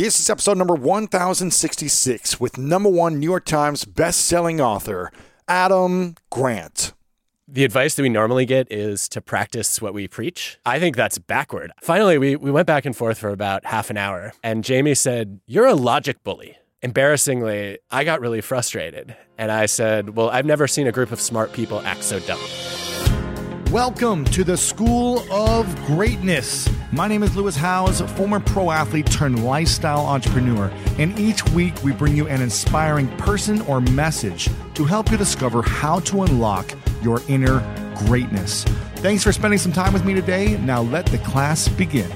This is episode number 1066 with number one New York Times best-selling author, Adam Grant. The advice that we normally get is to practice what we preach. I think that's backward. Finally, we, we went back and forth for about half an hour, and Jamie said, You're a logic bully. Embarrassingly, I got really frustrated. And I said, Well, I've never seen a group of smart people act so dumb. Welcome to the School of Greatness. My name is Lewis Howes, former pro athlete turned lifestyle entrepreneur, and each week we bring you an inspiring person or message to help you discover how to unlock your inner greatness. Thanks for spending some time with me today. Now let the class begin.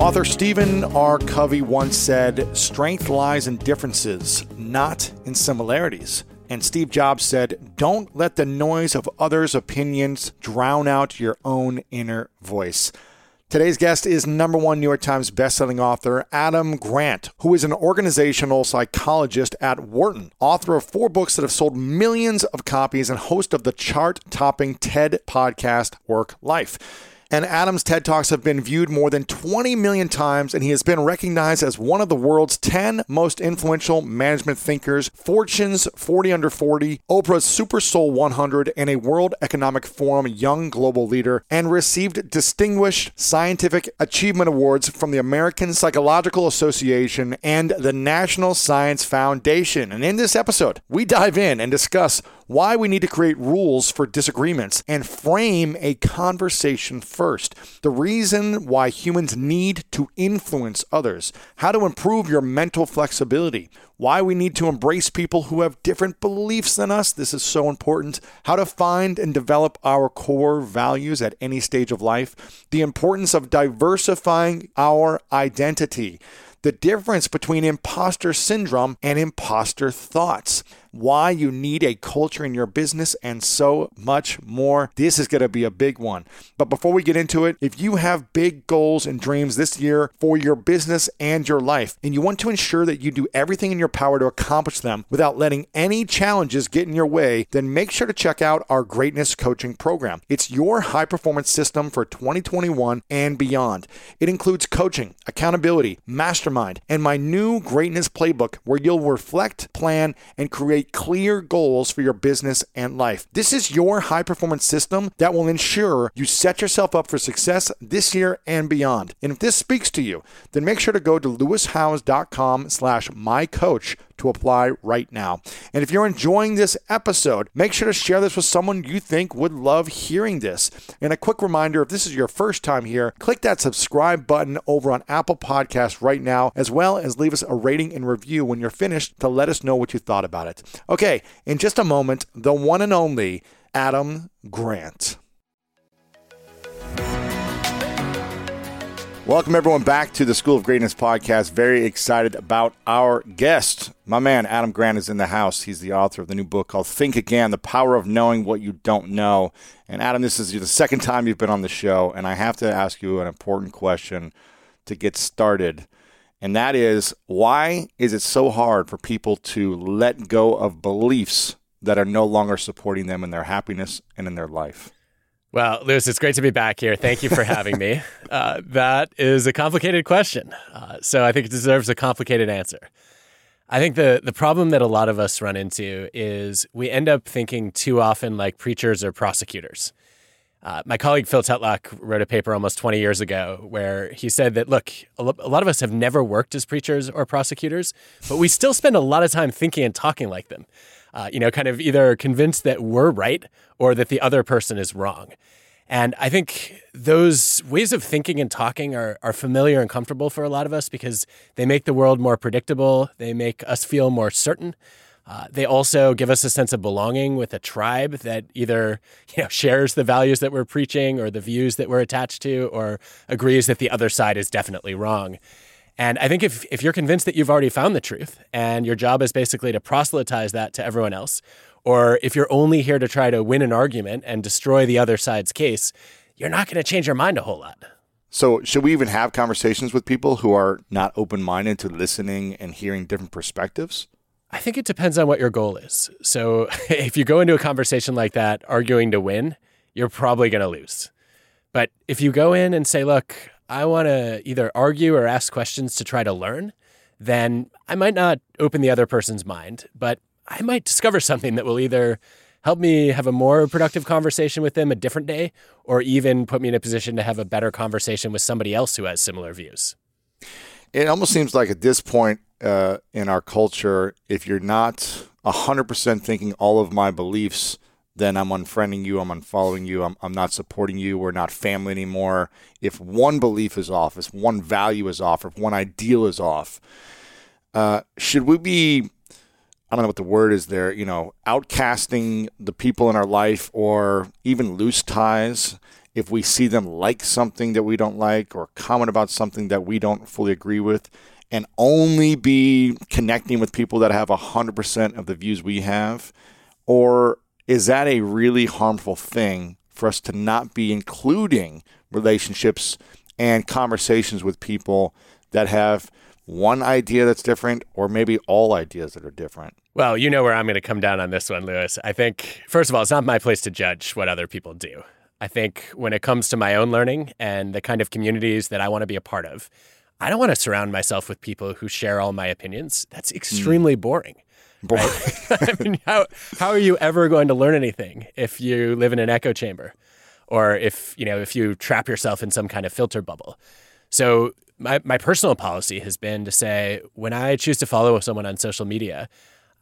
Author Stephen R. Covey once said, Strength lies in differences, not in similarities. And Steve Jobs said, Don't let the noise of others' opinions drown out your own inner voice. Today's guest is number one New York Times bestselling author Adam Grant, who is an organizational psychologist at Wharton, author of four books that have sold millions of copies, and host of the chart topping TED podcast WorkLife and Adam's TED Talks have been viewed more than 20 million times, and he has been recognized as one of the world's 10 most influential management thinkers, Fortune's 40 Under 40, Oprah's Super Soul 100, and a World Economic Forum Young Global Leader, and received distinguished scientific achievement awards from the American Psychological Association and the National Science Foundation. And in this episode, we dive in and discuss why we need to create rules for disagreements and frame a conversation first. The reason why humans need to influence others, how to improve your mental flexibility, why we need to embrace people who have different beliefs than us. This is so important. How to find and develop our core values at any stage of life, the importance of diversifying our identity the difference between imposter syndrome and imposter thoughts, why you need a culture in your business, and so much more. This is going to be a big one. But before we get into it, if you have big goals and dreams this year for your business and your life, and you want to ensure that you do everything in your power to accomplish them without letting any challenges get in your way, then make sure to check out our Greatness Coaching Program. It's your high performance system for 2021 and beyond. It includes coaching, accountability, mastermind, and my new Greatness Playbook where you'll reflect, plan, and create clear goals for your business and life. This is your high performance system that will ensure you set yourself up for success this year and beyond. And if this speaks to you, then make sure to go to lewishowes.com slash my coach to apply right now. And if you're enjoying this episode, make sure to share this with someone you think would love hearing this. And a quick reminder if this is your first time here, click that subscribe button over on Apple Podcasts right now, as well as leave us a rating and review when you're finished to let us know what you thought about it. Okay, in just a moment, the one and only Adam Grant. Welcome, everyone, back to the School of Greatness podcast. Very excited about our guest. My man, Adam Grant, is in the house. He's the author of the new book called Think Again The Power of Knowing What You Don't Know. And, Adam, this is the second time you've been on the show, and I have to ask you an important question to get started. And that is why is it so hard for people to let go of beliefs that are no longer supporting them in their happiness and in their life? Well, Lewis, it's great to be back here. Thank you for having me. Uh, that is a complicated question. Uh, so I think it deserves a complicated answer. I think the, the problem that a lot of us run into is we end up thinking too often like preachers or prosecutors. Uh, my colleague Phil Tetlock wrote a paper almost 20 years ago where he said that, look, a lot of us have never worked as preachers or prosecutors, but we still spend a lot of time thinking and talking like them uh, you know, kind of either convinced that we're right or that the other person is wrong. And I think those ways of thinking and talking are, are familiar and comfortable for a lot of us because they make the world more predictable. They make us feel more certain. Uh, they also give us a sense of belonging with a tribe that either you know shares the values that we're preaching or the views that we're attached to, or agrees that the other side is definitely wrong. And I think if, if you're convinced that you've already found the truth and your job is basically to proselytize that to everyone else, or if you're only here to try to win an argument and destroy the other side's case, you're not going to change your mind a whole lot. So, should we even have conversations with people who are not open minded to listening and hearing different perspectives? I think it depends on what your goal is. So, if you go into a conversation like that arguing to win, you're probably going to lose. But if you go in and say, look, I want to either argue or ask questions to try to learn, then I might not open the other person's mind, but I might discover something that will either help me have a more productive conversation with them a different day or even put me in a position to have a better conversation with somebody else who has similar views. It almost seems like at this point uh, in our culture, if you're not 100% thinking all of my beliefs then I'm unfriending you, I'm unfollowing you, I'm, I'm not supporting you, we're not family anymore. If one belief is off, if one value is off, if one ideal is off, uh, should we be, I don't know what the word is there, you know, outcasting the people in our life or even loose ties if we see them like something that we don't like or comment about something that we don't fully agree with? And only be connecting with people that have 100% of the views we have? Or is that a really harmful thing for us to not be including relationships and conversations with people that have one idea that's different or maybe all ideas that are different? Well, you know where I'm going to come down on this one, Lewis. I think, first of all, it's not my place to judge what other people do. I think when it comes to my own learning and the kind of communities that I want to be a part of, I don't want to surround myself with people who share all my opinions. That's extremely mm. boring. Right? I mean, how how are you ever going to learn anything if you live in an echo chamber, or if you know if you trap yourself in some kind of filter bubble? So my my personal policy has been to say when I choose to follow someone on social media,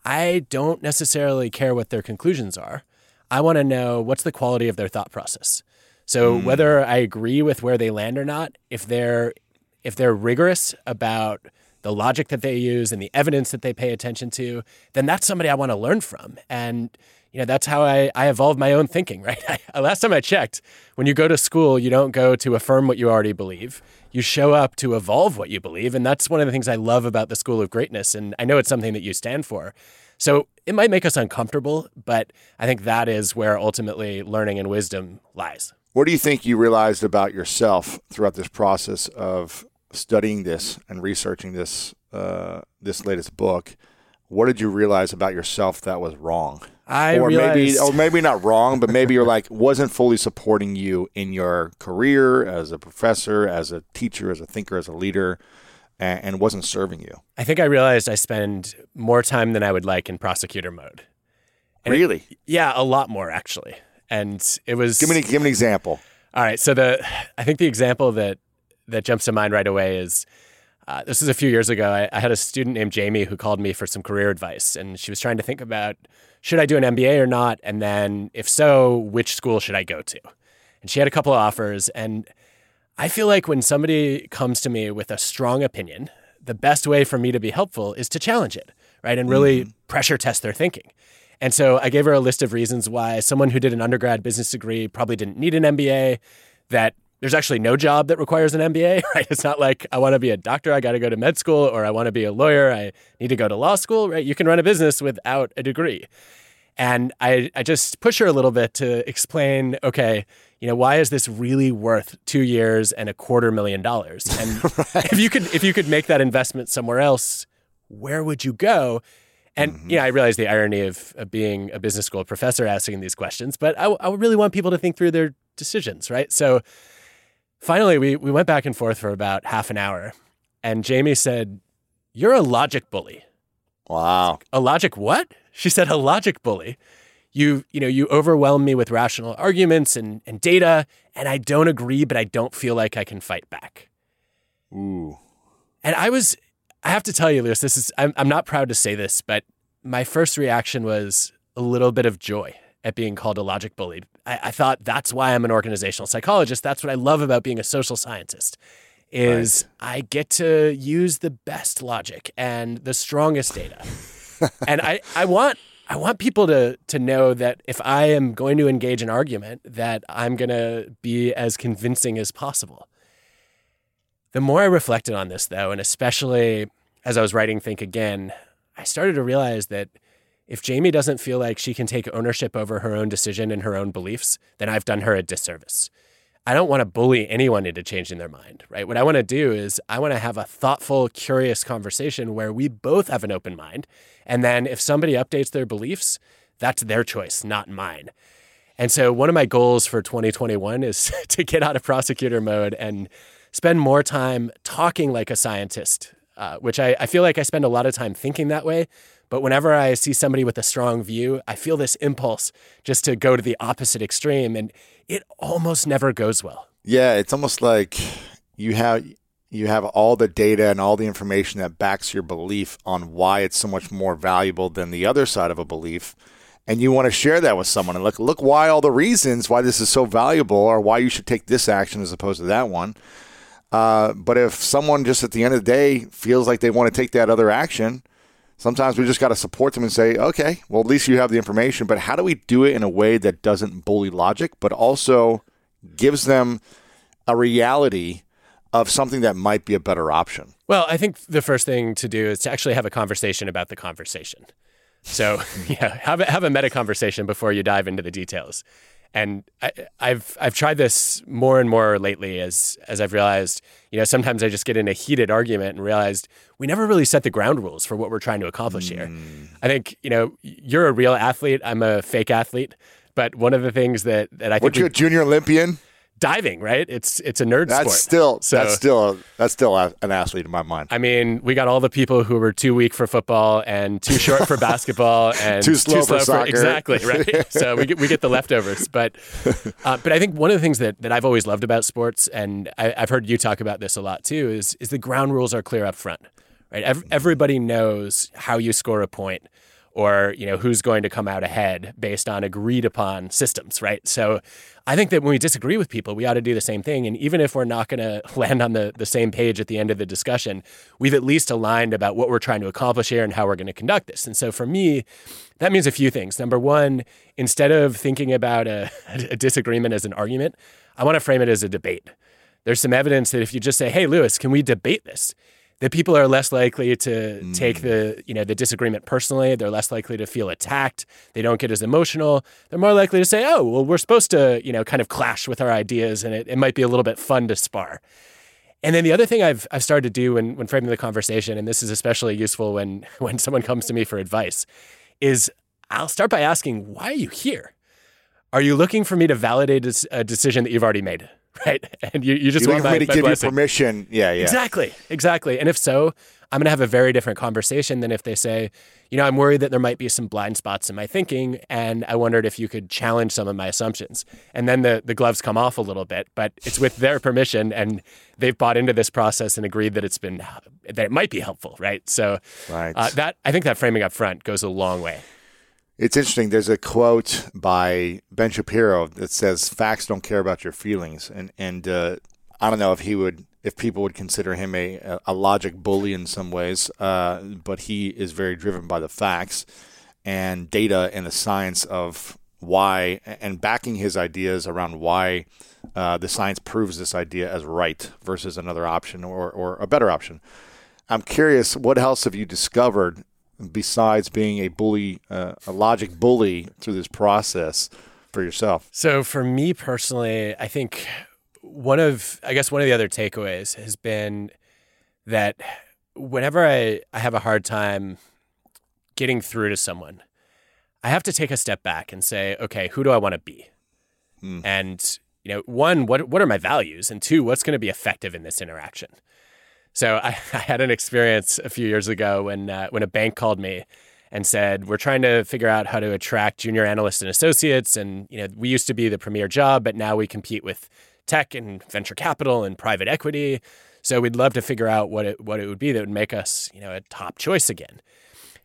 I don't necessarily care what their conclusions are. I want to know what's the quality of their thought process. So mm. whether I agree with where they land or not, if they're if they're rigorous about the logic that they use and the evidence that they pay attention to, then that's somebody I want to learn from. And you know that's how I, I evolved my own thinking right? I, last time i checked when you go to school you don't go to affirm what you already believe. You show up to evolve what you believe and that's one of the things i love about the school of greatness and i know it's something that you stand for. So it might make us uncomfortable but i think that is where ultimately learning and wisdom lies. What do you think you realized about yourself throughout this process of studying this and researching this uh, this latest book, what did you realize about yourself that was wrong? I or realized... maybe or maybe not wrong, but maybe you're like wasn't fully supporting you in your career as a professor, as a teacher, as a thinker, as a leader, and, and wasn't serving you. I think I realized I spend more time than I would like in prosecutor mode. And really? It, yeah, a lot more actually. And it was give me give me an example. All right, so the I think the example that that jumps to mind right away is uh, this was a few years ago. I, I, had a student named Jamie who called me for some career advice, and she was trying to think about should I do an MBA or not, and then if so, which school should I go to? And she had a couple of offers, and I feel like when somebody comes to me with a strong opinion, the best way for me to be helpful is to challenge it, right, and really mm-hmm. pressure test their thinking. And so I gave her a list of reasons why someone who did an undergrad business degree probably didn't need an MBA, that there's actually no job that requires an MBA, right? It's not like I want to be a doctor, I got to go to med school, or I want to be a lawyer, I need to go to law school, right? You can run a business without a degree. And I, I just push her a little bit to explain, okay, you know, why is this really worth two years and a quarter million dollars? And right. if you could if you could make that investment somewhere else, where would you go? And mm-hmm. you know, I realize the irony of, of, being a business school professor asking these questions, but I, I really want people to think through their decisions, right? So Finally, we, we went back and forth for about half an hour. And Jamie said, You're a logic bully. Wow. A logic what? She said, A logic bully. You, you know, you overwhelm me with rational arguments and, and data, and I don't agree, but I don't feel like I can fight back. Ooh. And I was, I have to tell you, Lewis, this is, I'm, I'm not proud to say this, but my first reaction was a little bit of joy at being called a logic bully. I, I, thought that's why I'm an organizational psychologist. That's what I love about being a social scientist is right. I get to use the best logic and the strongest data. and I, I want I want people to to know that if I am going to engage an argument, that I'm going to be as convincing as possible. The more I reflected on this, though, and especially as I was writing Think Again, I started to realize that if Jamie doesn't feel like she can take ownership over her own decision and her own beliefs, then I've done her a disservice. I don't want to bully anyone into changing their mind, right? What I want to do is I want to have a thoughtful, curious conversation where we both have an open mind. And then if somebody updates their beliefs, that's their choice, not mine. And so one of my goals for 2021 is to get out of prosecutor mode and spend more time talking like a scientist, uh, which I, I feel like I spend a lot of time thinking that way. But whenever I see somebody with a strong view, I feel this impulse just to go to the opposite extreme. And it almost never goes well. Yeah, it's almost like you have you have all the data and all the information that backs your belief on why it's so much more valuable than the other side of a belief and you want to share that with someone and look look why all the reasons why this is so valuable or why you should take this action as opposed to that one uh, but if someone just at the end of the day feels like they want to take that other action sometimes we just got to support them and say okay well at least you have the information but how do we do it in a way that doesn't bully logic but also gives them a reality of something that might be a better option? Well, I think the first thing to do is to actually have a conversation about the conversation. So, yeah, have a, have a meta conversation before you dive into the details. And I, have I've tried this more and more lately as as I've realized, you know, sometimes I just get in a heated argument and realized we never really set the ground rules for what we're trying to accomplish mm. here. Hmm. I think, you know, you're a real athlete. I'm a fake athlete. But one of the things that, that I think. Weren't you a junior Olympian? Diving, right? It's it's a nerd that's sport. Still, so, that's still that's still an athlete in my mind. I mean, we got all the people who were too weak for football and too short for basketball and too slow, too slow for, for, exactly right. so we get we get the leftovers. But uh, but I think one of the things that that I've always loved about sports, and I, have heard you talk about this a lot too, is is the ground rules are clear up front. Right, everybody knows how you score a point or you know who's going to come out ahead based on agreed upon systems right? So i think that when we disagree with people we ought to do the same thing. And even if we're not going to land on the, the same page at the end of the discussion we've at least aligned about what we're trying to accomplish here and how we're going to conduct this. And so for me that means a few things. Number one instead of thinking about a, a disagreement as an argument i want to frame it as a debate. There's some evidence that if you just say hey lewis can we debate this that people are less likely to mm. take the you know the disagreement personally. They're less likely to feel attacked. They don't get as emotional. They're more likely to say, "Oh, well, we're supposed to you know kind of clash with our ideas, and it, it might be a little bit fun to spar." And then the other thing I've I've started to do when when framing the conversation, and this is especially useful when when someone comes to me for advice, is I'll start by asking, "Why are you here? Are you looking for me to validate a decision that you've already made?" right? And you, you just you want me to give blessing. you permission. Yeah, yeah. Exactly, exactly. And if so, I'm going to have a very different conversation than if they say, you know, I'm worried that there might be some blind spots in my thinking, and I wondered if you could challenge some of my assumptions. And then the the gloves come off a little bit, but it's with their permission, and they've bought into this process and agreed that it's been that it might be helpful, right? So, right. Uh, that I think that framing up front goes a long way. It's interesting. There's a quote by Ben Shapiro that says, "Facts don't care about your feelings," and and uh, I don't know if he would, if people would consider him a a logic bully in some ways, uh, but he is very driven by the facts and data and the science of why and backing his ideas around why uh, the science proves this idea as right versus another option or, or a better option. I'm curious, what else have you discovered besides being a bully, uh, a logic bully through this process for yourself? So, for me personally, I think one of, I guess, one of the other takeaways has been that whenever I, I have a hard time getting through to someone, I have to take a step back and say, okay, who do I want to be? Hmm. And, you know, one, what, what are my values? And two, what's going to be effective in this interaction? So I, I had an experience a few years ago when uh, when a bank called me and said, "We're trying to figure out how to attract junior analysts and associates, and you know, we used to be the premier job, but now we compete with tech and venture capital and private equity. So we'd love to figure out what it what it would be that would make us, you know, a top choice again."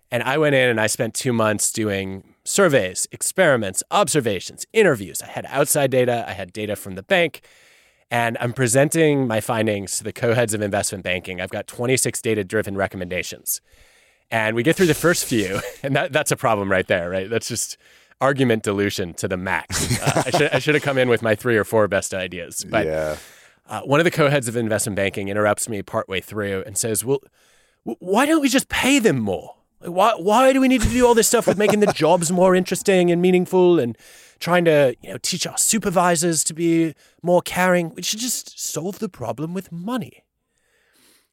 And I went in and I spent two months doing surveys, experiments, observations, interviews. I had outside data, I had data from the bank, and I'm presenting my findings to the co heads of investment banking. I've got 26 data driven recommendations. And we get through the first few, and that, that's a problem right there, right? That's just argument dilution to the max. Uh, I, should, I should have come in with my three or four best ideas. But yeah. uh, one of the co heads of investment banking interrupts me partway through and says, Well, w- why don't we just pay them more? Like, why, why do we need to do all this stuff with making the jobs more interesting and meaningful and trying to you know, teach our supervisors to be more caring? We should just solve the problem with money.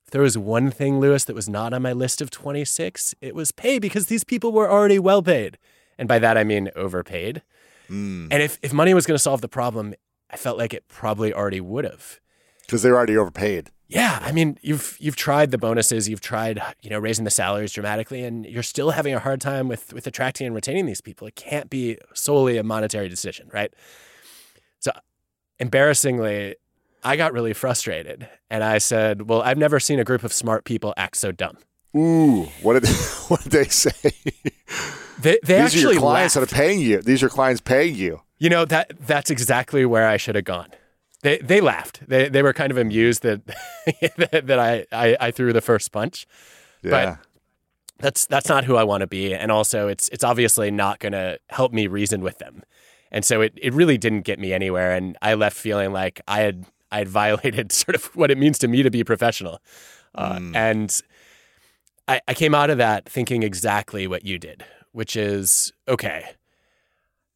If there was one thing, Lewis, that was not on my list of 26, it was pay because these people were already well paid. And by that, I mean overpaid. Mm. And if, if money was going to solve the problem, I felt like it probably already would have. Because they're already overpaid. Yeah, I mean, you've you've tried the bonuses, you've tried you know raising the salaries dramatically, and you're still having a hard time with with attracting and retaining these people. It can't be solely a monetary decision, right? So, embarrassingly, I got really frustrated, and I said, "Well, I've never seen a group of smart people act so dumb." Ooh, what did what did they say? They, they These actually are your clients laughed. that are paying you. These are clients paying you. You know that that's exactly where I should have gone. They they laughed. They they were kind of amused that that, that I, I I threw the first punch. Yeah. That's that's not who I want to be, and also it's it's obviously not going to help me reason with them. And so it it really didn't get me anywhere, and I left feeling like I had I had violated sort of what it means to me to be professional, uh, and I, I came out of that thinking exactly what you did, which is okay.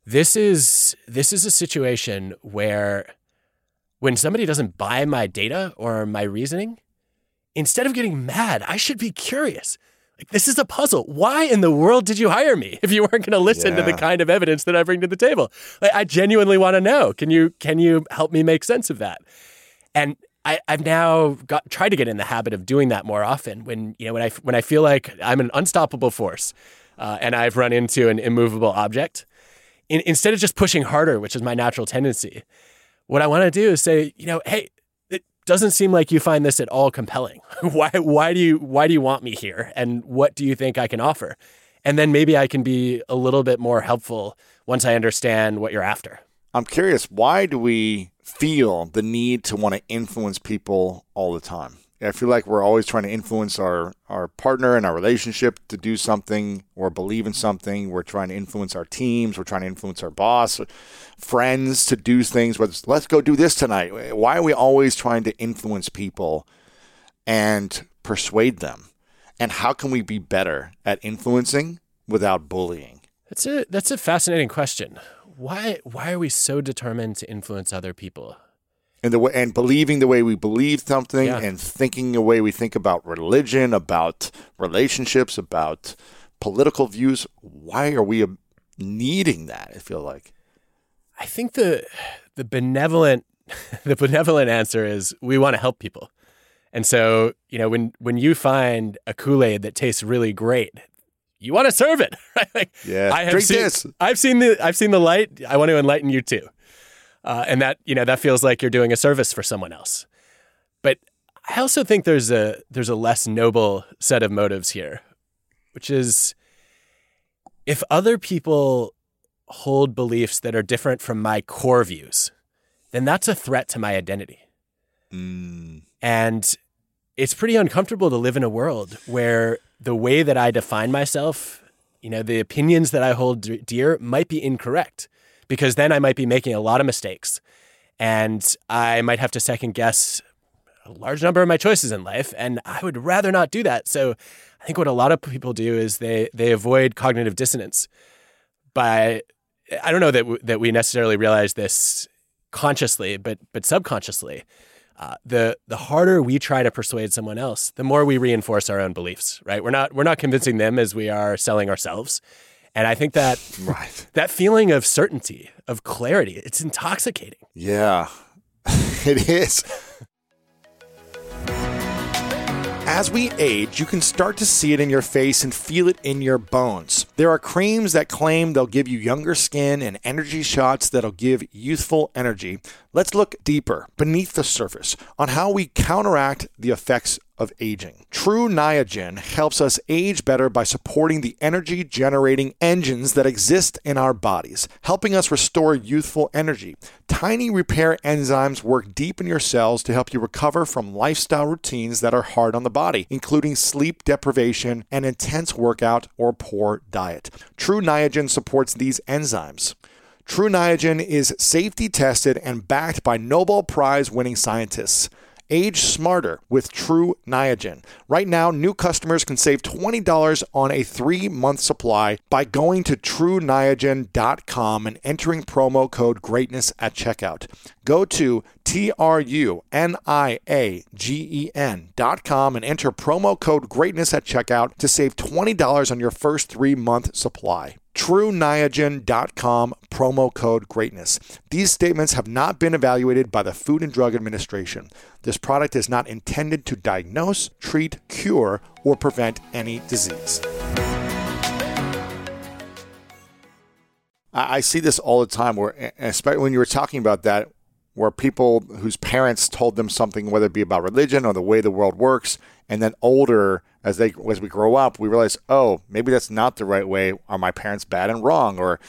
This is this is a situation where when somebody doesn't buy my data or my reasoning, instead of getting mad, I should be curious. Like this is a puzzle. Why in the world did you hire me if you weren't going to listen to the kind of evidence that I bring to the table? Like I genuinely want to know. Can you can you help me make sense of that? And I, I've now got tried to get in the habit of doing that more often. When you know when I when I feel like I'm an unstoppable force, uh, and I've run into an immovable object, in, instead of just pushing harder, which is my natural tendency, what I want to do is say, you know, hey, it doesn't seem like you find this at all compelling. why why do you why do you want me here? And what do you think I can offer? And then maybe I can be a little bit more helpful once I understand what you're after. I'm curious, why do we feel the need to want to influence people all the time? I feel like we're always trying to influence our, our partner and our relationship to do something or believe in something. We're trying to influence our teams. We're trying to influence our boss, friends to do things. Whether let's go do this tonight. Why are we always trying to influence people and persuade them? And how can we be better at influencing without bullying? That's a that's a fascinating question. Why why are we so determined to influence other people? And the way and believing the way we believe something Yeah. and thinking the way we think about religion about relationships about political views why are we uh, needing that i feel like I think the the benevolent the benevolent answer is we want to help people. And so, you know, when when you find a Kool-Aid that tastes really great, you want to serve it, right? Like, Yeah. I have Drink seen, this. I've seen the I've seen the light. I want to enlighten you too. Uh, and that you know that feels like you're doing a service for someone else. But I also think there's a there's a less noble set of motives here, which is if other people hold beliefs that are different from my core views, then that's a threat to my identity. mm, And it's pretty uncomfortable to live in a world where the way that I define myself, you know, the opinions that I hold dear might be incorrect because then I might be making a lot of mistakes and I might have to second guess a large number of my choices in life and I would rather not do that. So I think what a lot of people do is they they avoid cognitive dissonance by I don't know that w- that we necessarily realize this consciously, but but subconsciously. Uh, the the harder we try to persuade someone else, the more we reinforce our own beliefs. Right? We're not we're not convincing them as we are selling ourselves. And I think that right that feeling of certainty, of clarity, it's intoxicating. yeah it is As we age, you can start to see it in your face and feel it in your bones. There are creams that claim they'll give you younger skin and energy shots that'll give youthful energy. Let's look deeper, beneath the surface, on how we counteract the effects of aging. Tru Niagen helps us age better by supporting the energy generating engines that exist in our bodies, helping us restore youthful energy. Tiny repair enzymes work deep in your cells to help you recover from lifestyle routines that are hard on the body, including sleep deprivation, and intense workout, or poor diet. Tru Niagen supports these enzymes. Tru Niagen is safety tested and backed by Nobel Prize winning scientists. Age smarter with Tru Niagen. Right now, new customers can save $20 on a three month supply by going to truniagen.com and entering promo code greatness at checkout. Go to T R U N I A G E N.com and enter promo code greatness at checkout to save $20 on your first three month supply truniagen.com promo code greatness. These statements have not been evaluated by the Food and Drug Administration. This product is not intended to diagnose, treat, cure, or prevent any disease. I see this all the time where especially when you were talking about that where people whose parents told them something whether it be about religion or the way the world works and then older as they as we grow up, we realize, oh, maybe that's not the right way. Are my parents bad and wrong? Or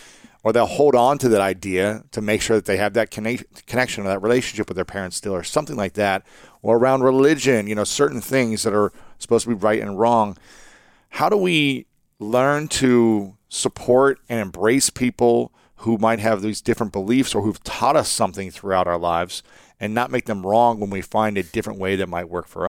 or they'll hold on to that idea to make sure that they have that connection or that relationship with their parents still, or something like that. Or around religion, you know, certain things that are supposed to be right and wrong. How do we learn to support and embrace people who might have these different beliefs or who've taught us something throughout our lives and not make them wrong when we find a different way that might work for us?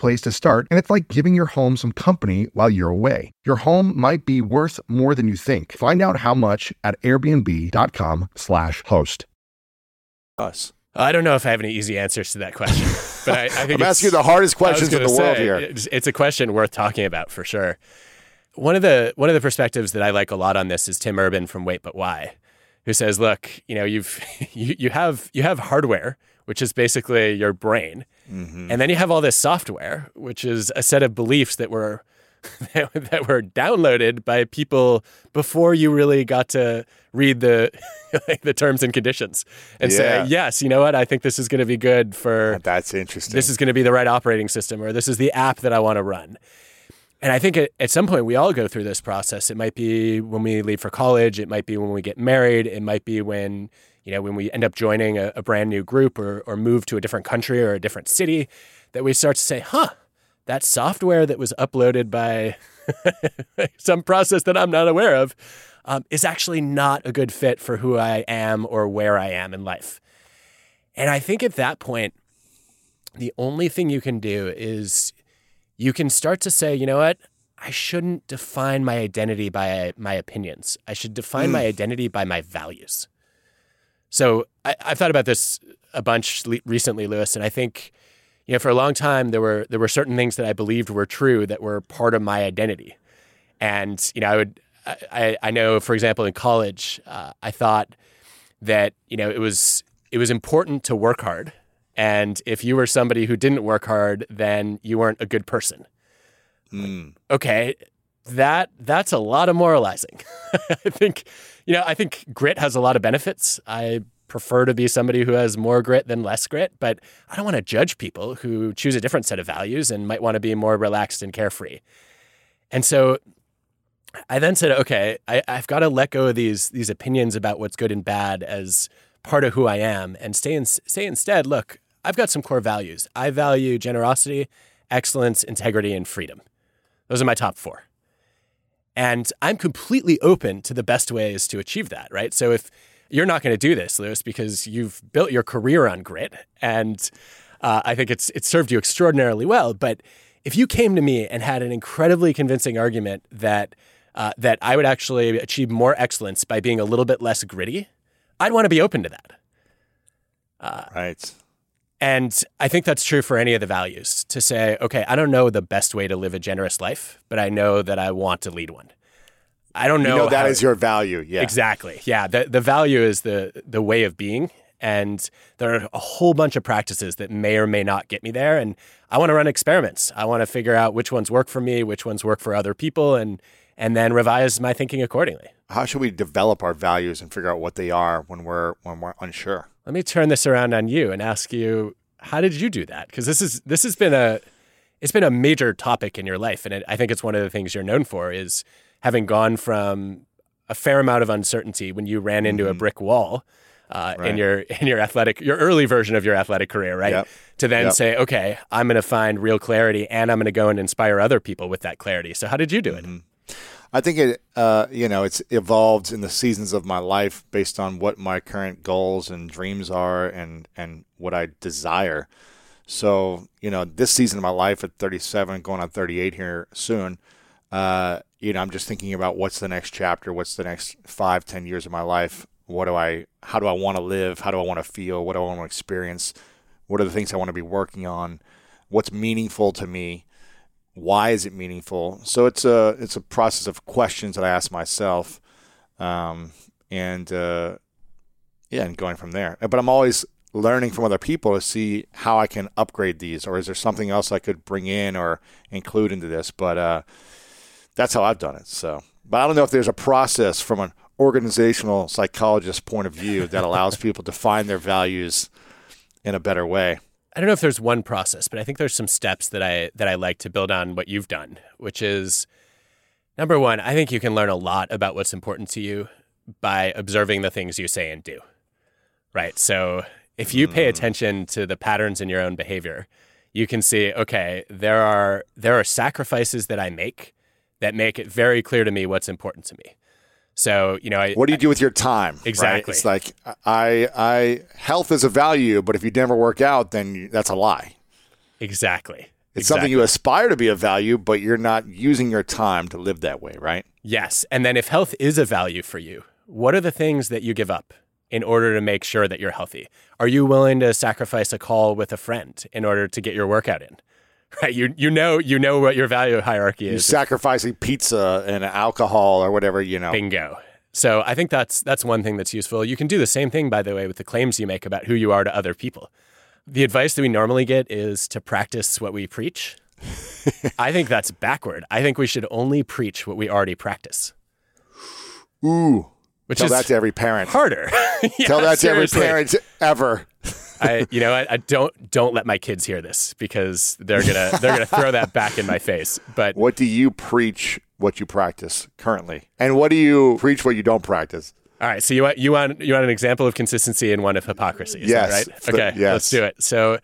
place to start, and it's like giving your home some company while you're away. Your home might be worth more than you think. Find out how much at airbnb.com/slash host. Us. I don't know if I have any easy answers to that question, but I, I think I'm asking the hardest questions in the say, world here. It's, it's a question worth talking about for sure. One of the one of the perspectives that I like a lot on this is Tim Urban from Wait But Why, who says, "Look, you know, you've you, you have you have hardware, which is basically your brain, Mm-hmm. And then you have all this software, which is a set of beliefs that were that were downloaded by people before you really got to read the the terms and conditions and yeah. say yes you know what i think this is going to be good for that's interesting this is going to be the right operating system or this is the app that i want to run and i think at, at some point we all go through this process it might be when we leave for college it might be when we get married it might be when you know, when we end up joining a, a brand new group or, or move to a different country or a different city, that we start to say, huh, that software that was uploaded by some process that I'm not aware of um, is actually not a good fit for who I am or where I am in life. And I think at that point, the only thing you can do is you can start to say, you know what? I shouldn't define my identity by my opinions. I should define mm. my identity by my values. So I, have thought about this a bunch recently, Lewis, and I think you know for a long time there were there were certain things that I believed were true that were part of my identity, and you know I would I, I know for example in college uh, I thought that you know it was it was important to work hard, and if you were somebody who didn't work hard, then you weren't a good person. Mm. Okay, that that's a lot of moralizing. I think you know, I think grit has a lot of benefits. I prefer to be somebody who has more grit than less grit, but I don't want to judge people who choose a different set of values and might want to be more relaxed and carefree. And so I then said, okay, I, have got to let go of these these opinions about what's good and bad as part of who I am, and stay in, say instead, look, I've got some core values. I value generosity, excellence, integrity, and freedom. Those are my top four. And I'm completely open to the best ways to achieve that, right? So if you're not going to do this, Lewis, because you've built your career on grit, and uh, I think it's it's served you extraordinarily well. But if you came to me and had an incredibly convincing argument that uh, that I would actually achieve more excellence by being a little bit less gritty, I'd want to be open to that. right. And I think that's true for any of the values to say, okay, I don't know the best way to live a generous life, but I know that I want to lead one. I don't know, You know that how- is your value. Yeah. Exactly. Yeah. The the value is the the way of being. And there are a whole bunch of practices that may or may not get me there. And I want to run experiments. I want to figure out which ones work for me, which ones work for other people, and and then revise my thinking accordingly. How should we develop our values and figure out what they are when we're when we're unsure? Let me turn this around on you and ask you, how did you do that? Because this is this has been a it's been a major topic in your life, and it, I think it's one of the things you're known for is having gone from a fair amount of uncertainty when you ran into a brick wall uh, in your in your athletic your early version of your athletic career, right? Yep. To then Yep. say, okay, I'm going to find real clarity, and I'm going to go and inspire other people with that clarity. So, how did you do it? I think it, uh, you know, it's evolved in the seasons of my life based on what my current goals and dreams are, and and what I desire. So, you know, this season of my life at 37, going on 38 here soon, uh, you know, I'm just thinking about what's the next chapter, what's the next five, ten years of my life. What do I, how do I want to live? How do I want to feel? What do I want to experience? What are the things I want to be working on? What's meaningful to me? Why is it meaningful? So it's a it's a process of questions that I ask myself, um, and uh, yeah, and going from there. But I'm always learning from other people to see how I can upgrade these, or is there something else I could bring in or include into this? But uh, that's how I've done it. So, but I don't know if there's a process from an organizational psychologist point of view that allows people to find their values in a better way. I don't know if there's one process, but I think there's some steps that I that I like to build on what you've done, which is number one, I think you can learn a lot about what's important to you by observing the things you say and do. Right? So if you pay mm. attention to the patterns in your own behavior, you can see, okay, there are there are sacrifices that I make that make it very clear to me what's important to me. So, you know, I, What do you do with your time? right? Exactly. It's like I, I, health is a value, but if you never work out, then you, that's a lie. exactly. It's something you aspire to be a value, but you're not using your time to live that way, right? Yes. And then if health is a value for you, what are the things that you give up in order to make sure that you're healthy? Are you willing to sacrifice a call with a friend in order to get your workout in? Right? You you know you know what your value hierarchy is. You're sacrificing pizza and alcohol or whatever, you know. Bingo. So I think that's that's one thing that's useful. You can do the same thing by the way with the claims you make about who you are to other people. The advice that we normally get is to practice what we preach. I think that's backward. I think we should only preach what we already practice. Ooh. Which Tell is that to every parent. harder. Yeah, Tell that to every parent ever. I, you know, I, I don't don't let my kids hear this because they're gonna they're gonna throw that back in my face. But What do you preach what you practice currently? And what do you preach what you don't practice? all right, so you want you want you want an example of consistency and one of hypocrisy? Is Yes. right? Okay, yes. let's do it. So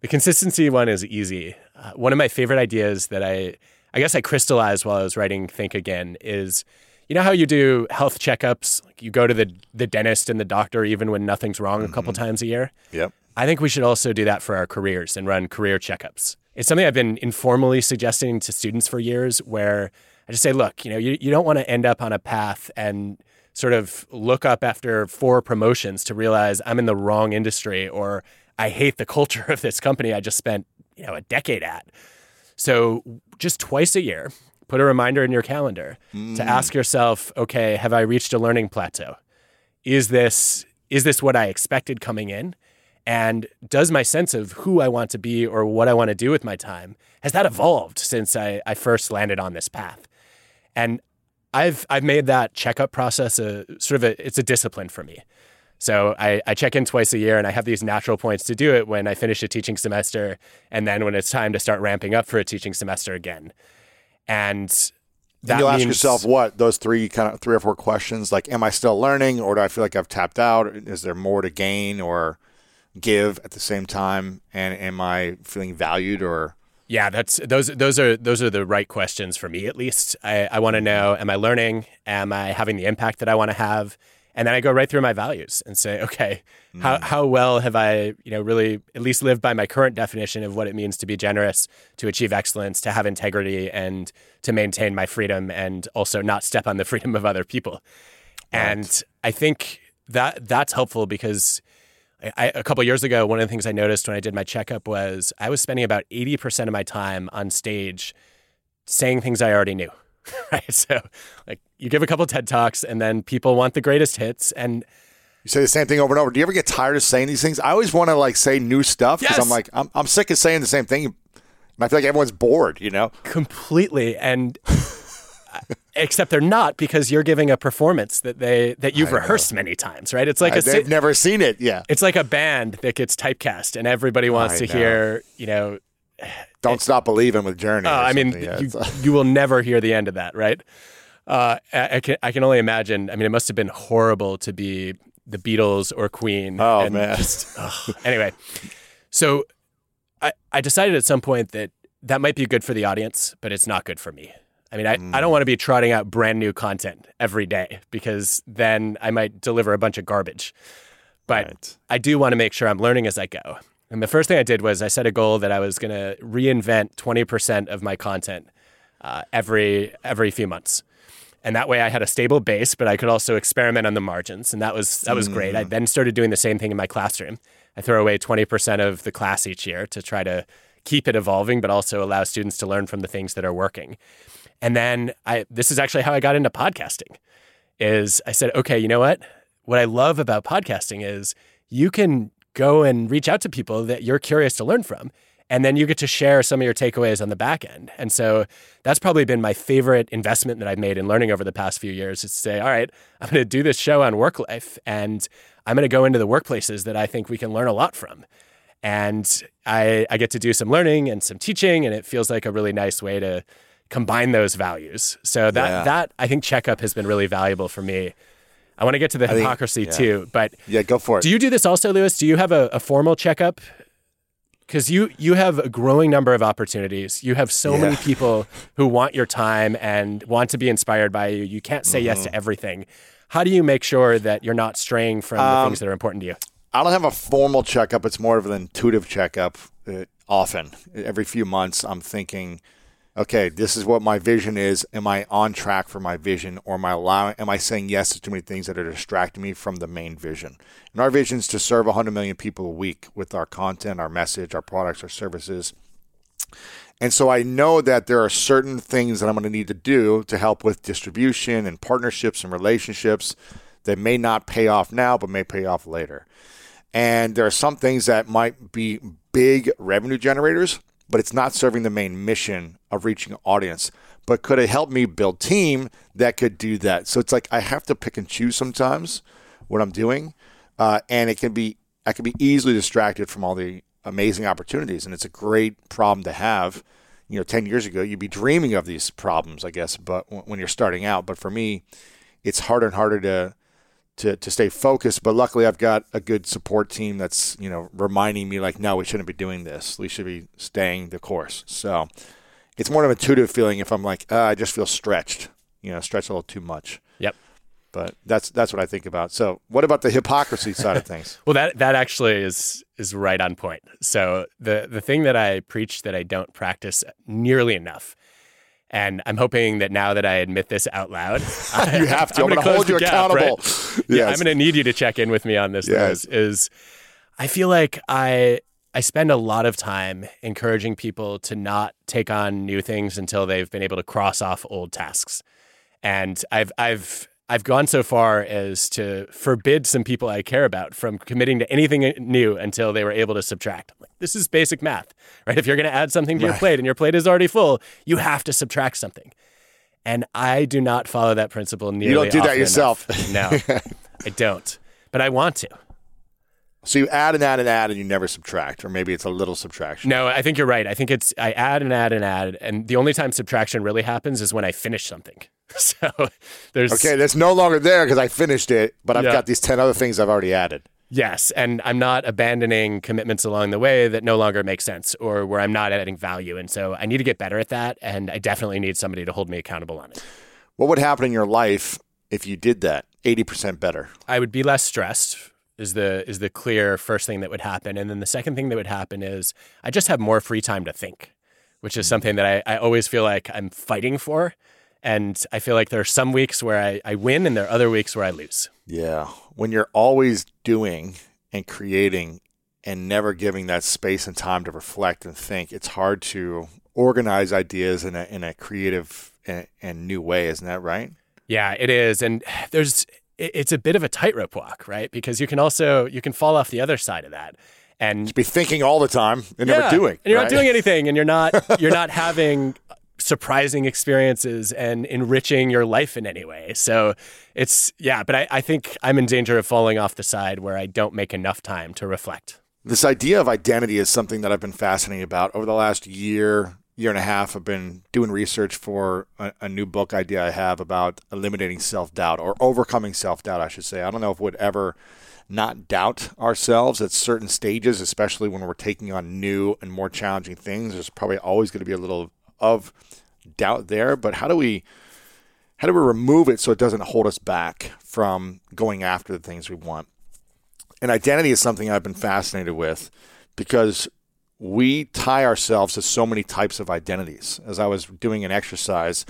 the consistency one is easy. Uh, one of my favorite ideas that I I guess I crystallized while I was writing Think Again is. You know how you do health checkups? Like you go to the, the dentist and the doctor even when nothing's wrong a couple mm-hmm. times a year? Yep. I think we should also do that for our careers and run career checkups. It's something I've been informally suggesting to students for years where I just say, look, you know, you, you don't want to end up on a path and sort of look up after four promotions to realize I'm in the wrong industry or I hate the culture of this company I just spent, you know, a decade at. So just twice a year, put a reminder in your calendar to mm. ask yourself, okay, have I reached a learning plateau? Is this is this what I expected coming in? And does my sense of who I want to be or what I want to do with my time has that evolved since I, I first landed on this path? And I've I've made that checkup process a sort of a it's a discipline for me. So I, I check in twice a year and I have these natural points to do it when I finish a teaching semester and then when it's time to start ramping up for a teaching semester again. And that And you'll ask yourself what those three kind of three or four questions like am I still learning or do I feel like I've tapped out is there more to gain or give at the same time and am I feeling valued or Yeah, that's those those are those are the right questions for me at least. I, I want to know am I learning? Am I having the impact that I want to have? And then I go right through my values and say, okay, hmm. how how well have I, you know, really at least lived by my current definition of what it means to be generous, to achieve excellence, to have integrity and to maintain my freedom and also not step on the freedom of other people. And I think that that's helpful because I, a couple years ago, one of the things I noticed when I did my checkup was I was spending about 80% of my time on stage saying things I already knew. right. So, like, you give a couple of TED Talks, and then people want the greatest hits. And you say the same thing over and over. Do you ever get tired of saying these things? I always want to like say new stuff because Yes. I'm like I'm, I'm sick of saying the same thing. And I feel like everyone's bored. You know. completely and except they're not because you're giving a performance that they that you've rehearsed many times right it's like Uh, a they've never seen it. Yeah. it's like a band that gets typecast and everybody wants I to know. hear you know Don't stop believing with Journey. or i mean. Yeah, you, you will never hear the end of that right uh, I, can, I can only imagine i mean it must have been horrible to be the beatles or queen Oh, man. just- anyway so I, I decided at some point that that might be good for the audience, but it's not good for me. I mean, I, I don't want to be trotting out brand new content every day because then I might deliver a bunch of garbage. But Right. I do want to make sure I'm learning as I go. And the first thing I did was I set a goal that I was going to reinvent 20% of my content uh, every every few months. And that way I had a stable base, but I could also experiment on the margins. And that was that was great. I mm. then started doing the same thing in my classroom. I throw away 20% of the class each year to try to keep it evolving, but also allow students to learn from the things that are working. And then I this is actually how I got into podcasting. Is I said, okay, you know what? What I love about podcasting is you can go and reach out to people that you're curious to learn from. And then you get to share some of your takeaways on the back end. And so that's probably been my favorite investment that I've made in learning over the past few years is to say, all right, I'm going to do this show on WorkLife and I'm going to go into the workplaces that I think we can learn a lot from. And I, I get to do some learning and some teaching, and it feels like a really nice way to combine those values. So that Yeah. that I think checkup has been really valuable for me. I want to get to the think- hypocrisy yeah. too, but yeah, go for it. do you do this also, Lewis? Do you have a, a formal checkup? Because you you have a growing number of opportunities. You have so many people who want your time and want to be inspired by you. You can't say yes Mm-hmm. to everything. How do you make sure that you're not straying from the Um, things that are important to you? I don't have a formal checkup. It's more of an intuitive checkup. Uh, often, every few months, I'm thinking, okay, this is what my vision is. Am I on track for my vision, or am I allowing? Am I saying yes to too many things that are distracting me from the main vision? And our vision is to serve 100 million people a week with our content, our message, our products, our services. And so I know that there are certain things that I'm going to need to do to help with distribution and partnerships and relationships that may not pay off now, but may pay off later. And there are some things that might be big revenue generators, but it's not serving the main mission of reaching an audience. But could it help me build team that could do that? So it's like I have to pick and choose sometimes what I'm doing, uh, and it can be I can be easily distracted from all the amazing opportunities, and it's a great problem to have. You know, ten years ago, you'd be dreaming of these problems, I guess, but when you're starting out. But for me, it's harder and harder to to, to stay focused. But luckily, I've got a good support team that's you know reminding me like, no, we shouldn't be doing this. We should be staying the course. So it's more of an intuitive feeling if I'm like, uh, I just feel stretched, you know, stretched a little too much. Yep. But that's that's what I think about. So what about the hypocrisy side of things? Well, that that actually is is right on point. So the the thing that I preach that I don't practice nearly enough, and I'm hoping that now that I admit this out loud, You have to. I'm, gonna going to hold you gap, accountable. right? Yeah, I'm going to need you to check in with me on this. Yes. Lewis, Is I feel like I I spend a lot of time encouraging people to not take on new things until they've been able to cross off old tasks, and I've I've I've gone so far as to forbid some people I care about from committing to anything new until they were able to subtract. Like, this is basic math, right? If you're going to add something to your plate and your plate is already full, you have to subtract something. And I do not follow that principle nearly. You don't do that yourself. enough. No, I don't. But I want to. So you add and add and add, and you never subtract, or maybe it's a little subtraction. No, I think you're right. I think it's I add and add and add, and the only time subtraction really happens is when I finish something. So there's Okay, that's no longer there because I finished it, but I've Yeah. got these ten other things I've already added. Yes, and I'm not abandoning commitments along the way that no longer make sense or where I'm not adding value. And so I need to get better at that. And I definitely need somebody to hold me accountable on it. What would happen in your life if you did that? Eighty percent better. I would be less stressed is the is the clear first thing that would happen. And then the second thing that would happen is I just have more free time to think, which is hmm. something that I, I always feel like I'm fighting for. And I feel like there are some weeks where I, I win and there are other weeks where I lose. Yeah. When you're always doing and creating and never giving that space and time to reflect and think, it's hard to organize ideas in a, in a creative and, and new way. Isn't that right? Yeah, it is. And there's, it's a bit of a tightrope walk, right? Because you can also, you can fall off the other side of that and Just be thinking all the time and Yeah, never doing. and you're right? not doing anything and you're not you're not having surprising experiences and enriching your life in any way so it's yeah but I, I think i'm in danger of falling off the side where i don't make enough time to reflect This idea of identity is something that I've been fascinated about over the last year, year and a half. I've been doing research for a, a new book idea I have about eliminating self doubt or overcoming self doubt, I should say. I don't know if we'd ever not doubt ourselves at certain stages, especially when we're taking on new and more challenging things. There's probably always going to be a little of doubt there, but how do we how do we remove it so it doesn't hold us back from going after the things we want? And identity is something I've been fascinated with because we tie ourselves to so many types of identities. As I was doing an exercise,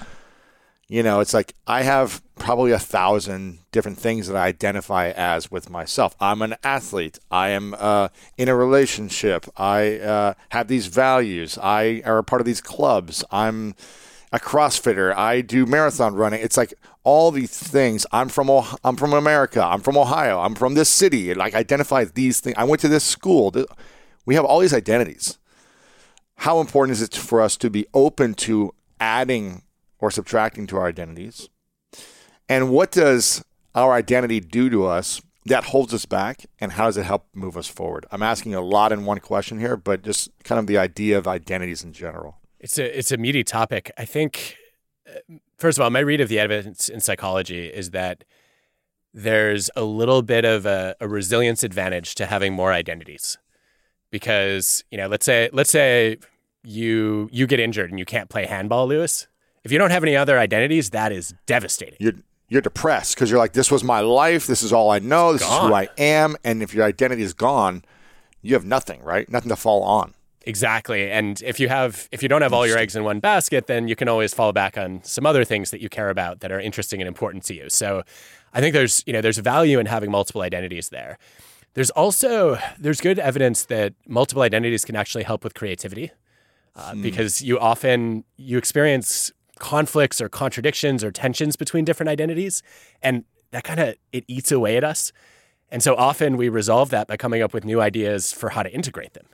you know, it's like I have probably a thousand different things that I identify as with myself. I'm an athlete. I am uh, in a relationship. I uh, have these values. I are a part of these clubs. I'm a CrossFitter. I do marathon running. It's like all these things. I'm from Oh- I'm from America. I'm from Ohio. I'm from this city. Like identify these things. I went to this school. We have all these identities. How important is it for us to be open to adding or subtracting to our identities? And what does our identity do to us that holds us back? And how does it help move us forward? I'm asking a lot in one question here, but just kind of the idea of identities in general. It's a it's a meaty topic. I think uh, first of all, my read of the evidence in psychology is that there's a little bit of a, a resilience advantage to having more identities, because you know, let's say let's say you you get injured and you can't play handball, Lewis. If you don't have any other identities, that is devastating. You're you're depressed because you're like, this was my life. This is all I know. This is who I am. And if your identity is gone, you have nothing, right? Nothing to fall on. Exactly. And if you have if you don't have all your eggs in one basket, then you can always fall back on some other things that you care about that are interesting and important to you. So I think there's, you know, there's value in having multiple identities there. There's also there's good evidence that multiple identities can actually help with creativity. Uh, because you often you experience conflicts or contradictions or tensions between different identities and that kind of it eats away at us. And so often we resolve that by coming up with new ideas for how to integrate them.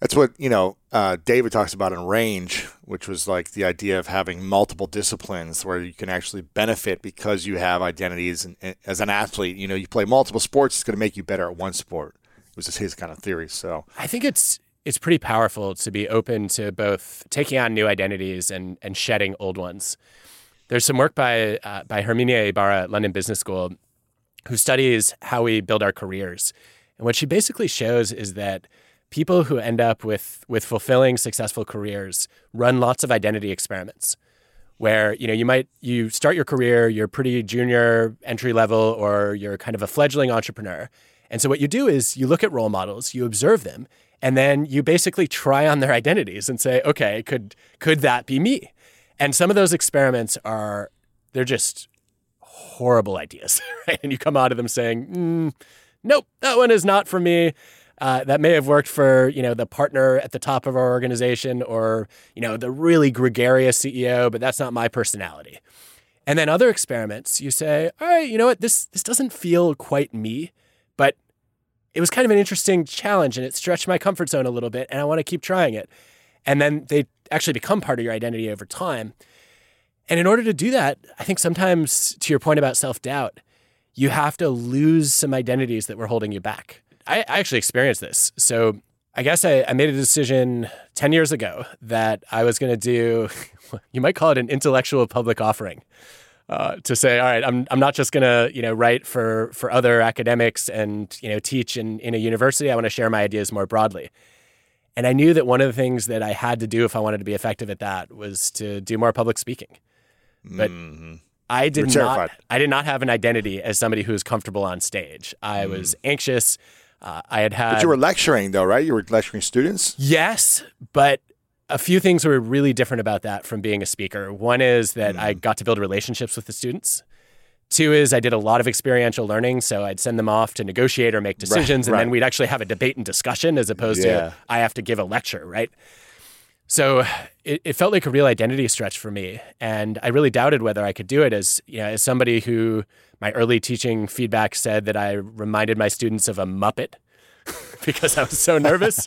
That's what you know. Uh, David talks about in range, which was like the idea of having multiple disciplines where you can actually benefit because you have identities. And, and as an athlete, you know, you play multiple sports. It's going to make you better at one sport. It was just his kind of theory. So I think it's it's pretty powerful to be open to both taking on new identities and and shedding old ones. There's some work by uh, by Herminia Ibarra at London Business School, who studies how we build our careers, and what she basically shows is that people who end up with with fulfilling, successful careers run lots of identity experiments where you know you might you start your career you're pretty junior entry level or you're kind of a fledgling entrepreneur and so what you do is you look at role models you observe them and then you basically try on their identities and say okay could could that be me? And some of those experiments are they're just horrible ideas right? And you come out of them saying mm, nope that one is not for me. Uh, that may have worked for you know the partner at the top of our organization or you know the really gregarious CEO, but that's not my personality. And then other experiments, you say, all right, you know what, this this doesn't feel quite me, it was kind of an interesting challenge and it stretched my comfort zone a little bit, and I want to keep trying it. And then they actually become part of your identity over time. And in order to do that, I think sometimes, to your point about self doubt, you have to lose some identities that were holding you back. I, actually experienced this. So I guess I, I made a decision 10 years ago that I was going to do, you might call it an intellectual public offering. Uh, to say, all right, I'm, I'm not just going to, you know, write for, for other academics and, you know, teach in, in a university. I want to share my ideas more broadly. And I knew that one of the things that I had to do if I wanted to be effective at that was to do more public speaking. But I did not. I did not have an identity as somebody who was comfortable on stage. I was anxious. Uh, I had had But you were lecturing, though, right? You were lecturing students. yes, but a few things were really different about that from being a speaker. One is that I got to build relationships with the students. Two is I did a lot of experiential learning, so I'd send them off to negotiate or make decisions, and right. then we'd actually have a debate and discussion as opposed Yeah. to I have to give a lecture, right? So it, it felt like a real identity stretch for me, and I really doubted whether I could do it. As you know, as somebody who my early teaching feedback said that I reminded my students of a muppet because I was so nervous,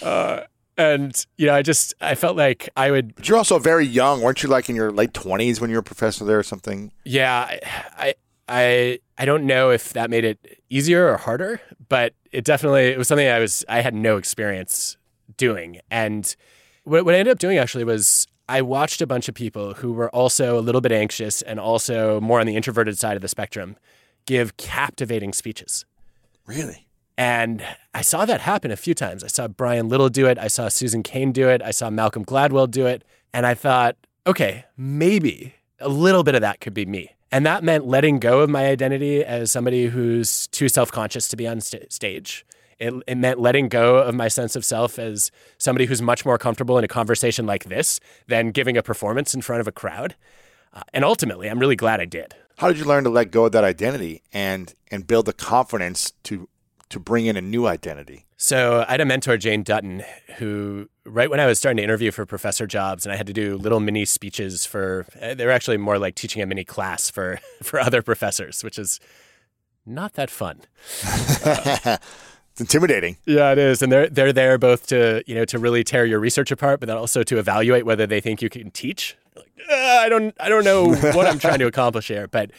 uh, and you know, I just I felt like I would But you're also very young, weren't you? Like in your late twenties when you were a professor there or something. Yeah, I, I, I, don't know if that made it easier or harder, but it definitely it was something I was I had no experience doing, and what, what I ended up doing actually was I watched a bunch of people who were also a little bit anxious and also more on the introverted side of the spectrum give captivating speeches. Really? And I saw that happen a few times. I saw Brian Little do it. I saw Susan Cain do it. I saw Malcolm Gladwell do it. And I thought, okay, maybe a little bit of that could be me. And that meant letting go of my identity as somebody who's too self conscious to be on st- stage. It, it meant letting go of my sense of self as somebody who's much more comfortable in a conversation like this than giving a performance in front of a crowd. Uh, and ultimately, I'm really glad I did. How did you learn to let go of that identity and and build the confidence to to bring in a new identity? So I had a mentor, Jane Dutton, who right when I was starting to interview for professor jobs, and I had to do little mini speeches for. uh, They were actually more like teaching a mini class for for other professors, which is not that fun. it's intimidating. Yeah, it is, and they're they're there both to you know to really tear your research apart, but then also to evaluate whether they think you can teach. Like, "Uh, I don't I don't know what I'm trying to accomplish here, but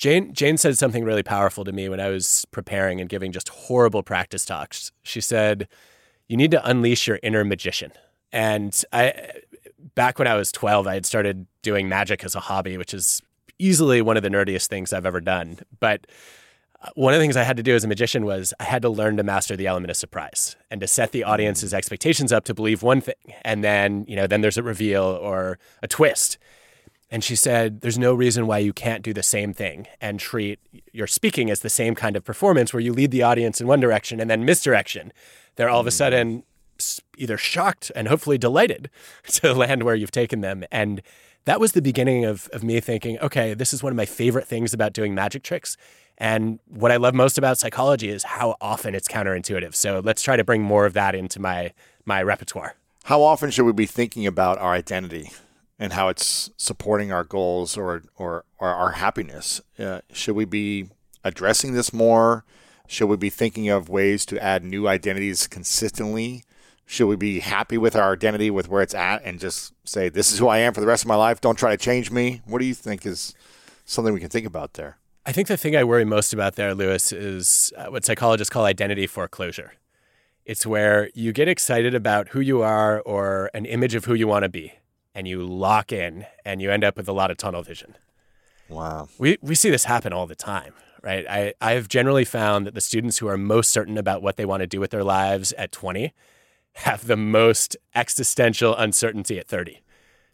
Jane Jane said something really powerful to me when I was preparing and giving just horrible practice talks. She said, "You need to unleash your inner magician." And I back when I was 12, I had started doing magic as a hobby, which is easily one of the nerdiest things I've ever done. But uh, one of the things I had to do as a magician was I had to learn to master the element of surprise and to set the audience's expectations up to believe one thing, and then you know then there's a reveal or a twist. And she said, "There's no reason why you can't do the same thing and treat your speaking as the same kind of performance where you lead the audience in one direction and then misdirection. They're all of a mm. sudden either shocked and hopefully delighted to land where you've taken them. And that was the beginning of, of me thinking, okay, this is one of my favorite things about doing magic tricks. And what I love most about psychology is how often it's counterintuitive. So let's try to bring more of that into my my repertoire. How often should we be thinking about our identity and how it's supporting our goals or or, or our happiness? Uh, should we be addressing this more? Should we be thinking of ways to add new identities consistently? Should we be happy with our identity, with where it's at, and just say, "This is who I am for the rest of my life"? Don't try to change me. What do you think is something we can think about there? I think the thing I worry most about there, Lewis, is uh, what psychologists call identity foreclosure. It's where you get excited about who you are or an image of who you want to be, and you lock in and you end up with a lot of tunnel vision. Wow. We, we see this happen all the time, right? I, I've generally found that the students who are most certain about what they want to do with their lives at 20 have the most existential uncertainty at 30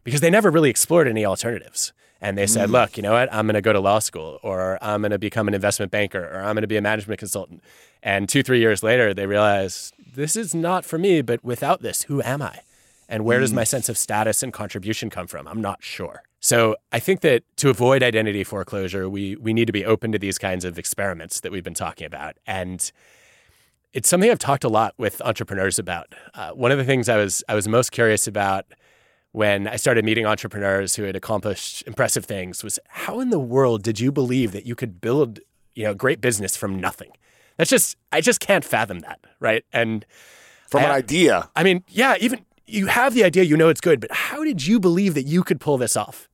because they never really explored any alternatives. And they said, hmm. look, you know what? I'm going to go to law school or I'm going to become an investment banker or I'm going to be a management consultant. And two, three years later, they realize this is not for me, but without this, who am I? And where does my sense of status and contribution come from? I'm not sure. So I think that to avoid identity foreclosure, we, we need to be open to these kinds of experiments that we've been talking about. And it's something I've talked a lot with entrepreneurs about. Uh, one of the things I was I was most curious about when I started meeting entrepreneurs who had accomplished impressive things was how in the world did you believe that you could build you know great business from nothing? That's just I just can't fathom that, right? And From an idea, I mean, yeah, even you have the idea, you know it's good, but how did you believe that you could pull this off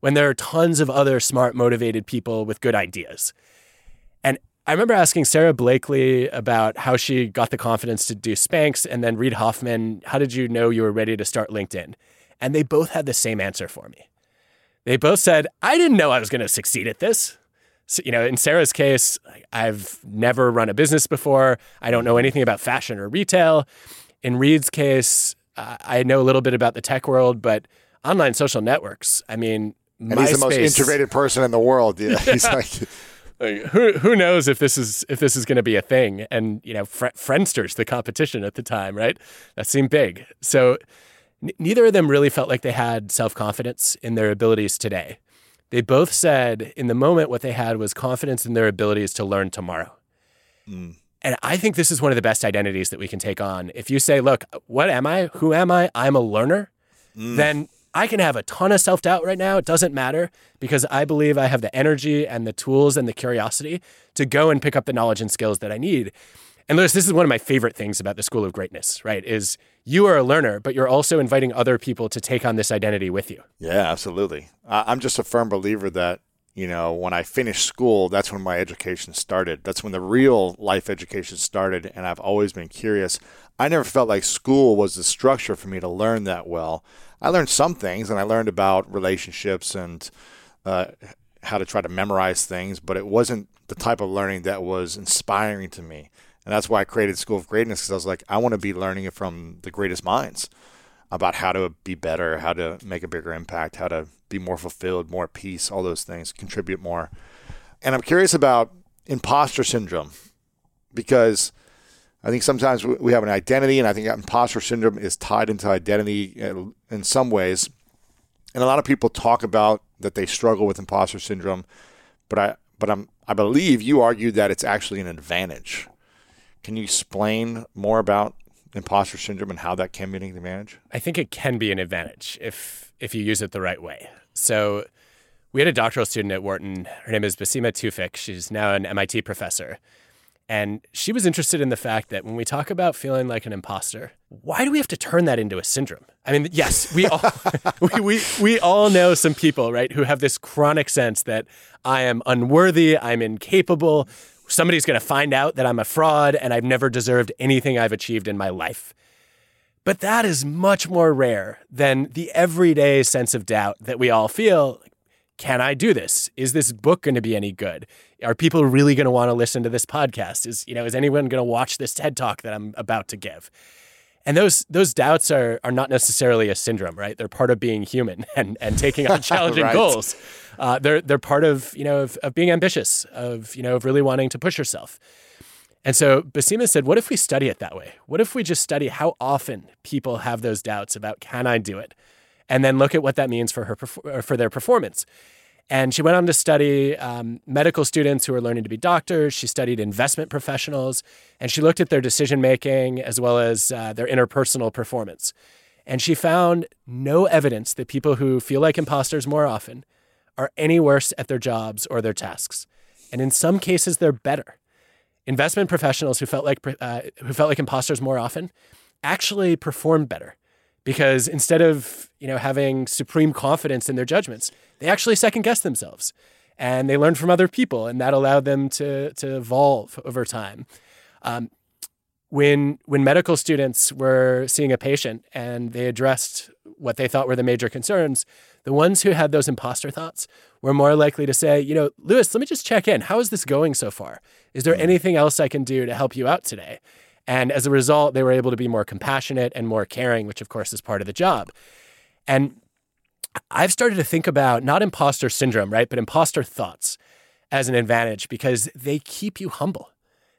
when there are tons of other smart, motivated people with good ideas? And I remember asking Sara Blakely about how she got the confidence to do Spanx, and then Reid Hoffman, how did you know you were ready to start LinkedIn? And they both had the same answer for me. They both said, I didn't know I was going to succeed at this. So, you know, in Sara's case, I've never run a business before. I don't know anything about fashion or retail. In Reid's case, uh, I know a little bit about the tech world, but online social networks. I mean, and he's the most integrated person in the world. Yeah, he's like, like, who who knows if this is if this is going to be a thing? And you know, Fr- Friendster's the competition at the time, right? That seemed big. So n- neither of them really felt like they had self confidence in their abilities today. They both said in the moment what they had was confidence in their abilities to learn tomorrow. Mm. And I think this is one of the best identities that we can take on. If you say, look, what am I? Who am I? I'm a learner, mm. then I can have a ton of self doubt right now. It doesn't matter because I believe I have the energy and the tools and the curiosity to go and pick up the knowledge and skills that I need. And Lewis, this is one of my favorite things about the School of Greatness, right? Is you are a learner, but you're also inviting other people to take on this identity with you. Yeah, absolutely. I'm just a firm believer that you know, when I finished school, that's when my education started. That's when the real life education started. And I've always been curious. I never felt like school was the structure for me to learn that well. I learned some things and I learned about relationships and uh, how to try to memorize things, but it wasn't the type of learning that was inspiring to me. And that's why I created School of Greatness because I was like, I want to be learning from the greatest minds about how to be better, how to make a bigger impact, how to be more fulfilled, more peace, all those things, contribute more. And I'm curious about imposter syndrome because I think sometimes we have an identity, and I think imposter syndrome is tied into identity uh, in some ways. And a lot of people talk about that they struggle with imposter syndrome, but I but I'm I believe you argue that it's actually an advantage. Can you explain more about imposter syndrome and how that can be an advantage? I think it can be an advantage if if you use it the right way. So we had a doctoral student at Wharton. Her name is Basima Tewfik. She's now an MIT professor. And she was interested in the fact that when we talk about feeling like an imposter, why do we have to turn that into a syndrome? I mean, yes, we all we, we, we all know some people, right, who have this chronic sense that I am unworthy, I'm incapable, somebody's going to find out that I'm a fraud and I've never deserved anything I've achieved in my life. But that is much more rare than the everyday sense of doubt that we all feel. Can I do this? Is this book going to be any good? Are people really going to want to listen to this podcast? Is you know is anyone going to watch this TED talk that I'm about to give? And those those doubts are are not necessarily a syndrome, right? They're part of being human and and taking on challenging right. goals. Uh, they're they're part of you know of, of being ambitious, of you know of really wanting to push yourself. And so Basima said, what if we study it that way? What if we just study how often people have those doubts about can I do it? And then look at what that means for her for their performance. And she went on to study um, medical students who are learning to be doctors. She studied investment professionals, and she looked at their decision making as well as uh, their interpersonal performance. And she found no evidence that people who feel like imposters more often are any worse at their jobs or their tasks. And in some cases, they're better investment professionals who felt like uh, who felt like imposters more often actually performed better because instead of you know having supreme confidence in their judgments, they actually second guessed themselves and they learned from other people, and that allowed them to to evolve over time. Um, when when medical students were seeing a patient and they addressed what they thought were the major concerns, the ones who had those imposter thoughts were more likely to say, you know, Lewis, let me just check in. How is this going so far? Is there hmm. anything else I can do to help you out today? And as a result, they were able to be more compassionate and more caring, which of course is part of the job. And I've started to think about not imposter syndrome, right, but imposter thoughts as an advantage because they keep you humble.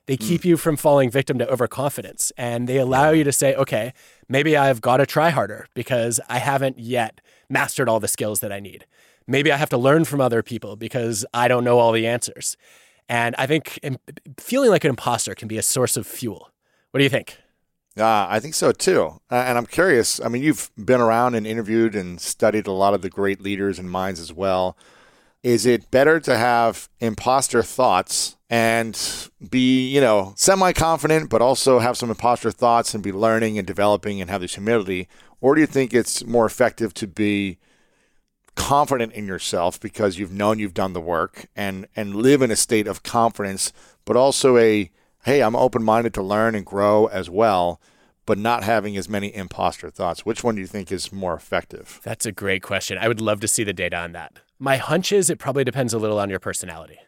They keep mm. you from falling victim to overconfidence and they allow you to say, okay, maybe I've got to try harder because I haven't yet mastered all the skills that I need. Maybe I have to learn from other people because I don't know all the answers. And I think feeling like an imposter can be a source of fuel. What do you think? Uh, I think so too. Uh, and I'm curious. I mean, you've been around and interviewed and studied a lot of the great leaders and minds as well. Is it better to have imposter thoughts and be, you know, semi confident, but also have some imposter thoughts and be learning and developing and have this humility? Or do you think it's more effective to be confident in yourself because you've known you've done the work and and live in a state of confidence, but also a hey, I'm open minded to learn and grow as well, but not having as many imposter thoughts. Which one do you think is more effective? That's a great question. I would love to see the data on that. My hunch is it probably depends a little on your personality.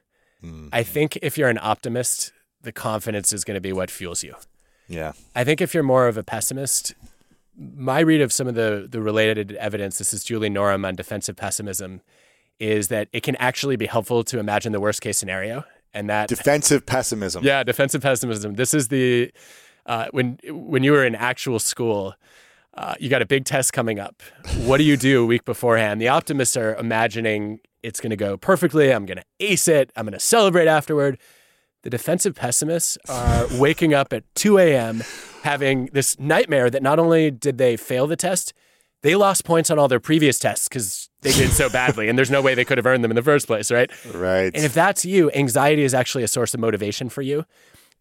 Mm-hmm. I think if you're an optimist, the confidence is going to be what fuels you. Yeah. I think if you're more of a pessimist, my read of some of the the related evidence, this is Julie Norem on defensive pessimism, is that it can actually be helpful to imagine the worst case scenario, and that defensive pessimism. Yeah, defensive pessimism. This is the uh, when when you were in actual school. Uh, you got a big test coming up. What do you do a week beforehand? The optimists are imagining It's going to go perfectly. I'm going to ace it. I'm going to celebrate afterward. The defensive pessimists are waking up at 2 a.m. having this nightmare that not only did they fail the test, they lost points on all their previous tests because they did so badly, and there's no way they could have earned them in the first place, right? Right. And if that's you, anxiety is actually a source of motivation for you.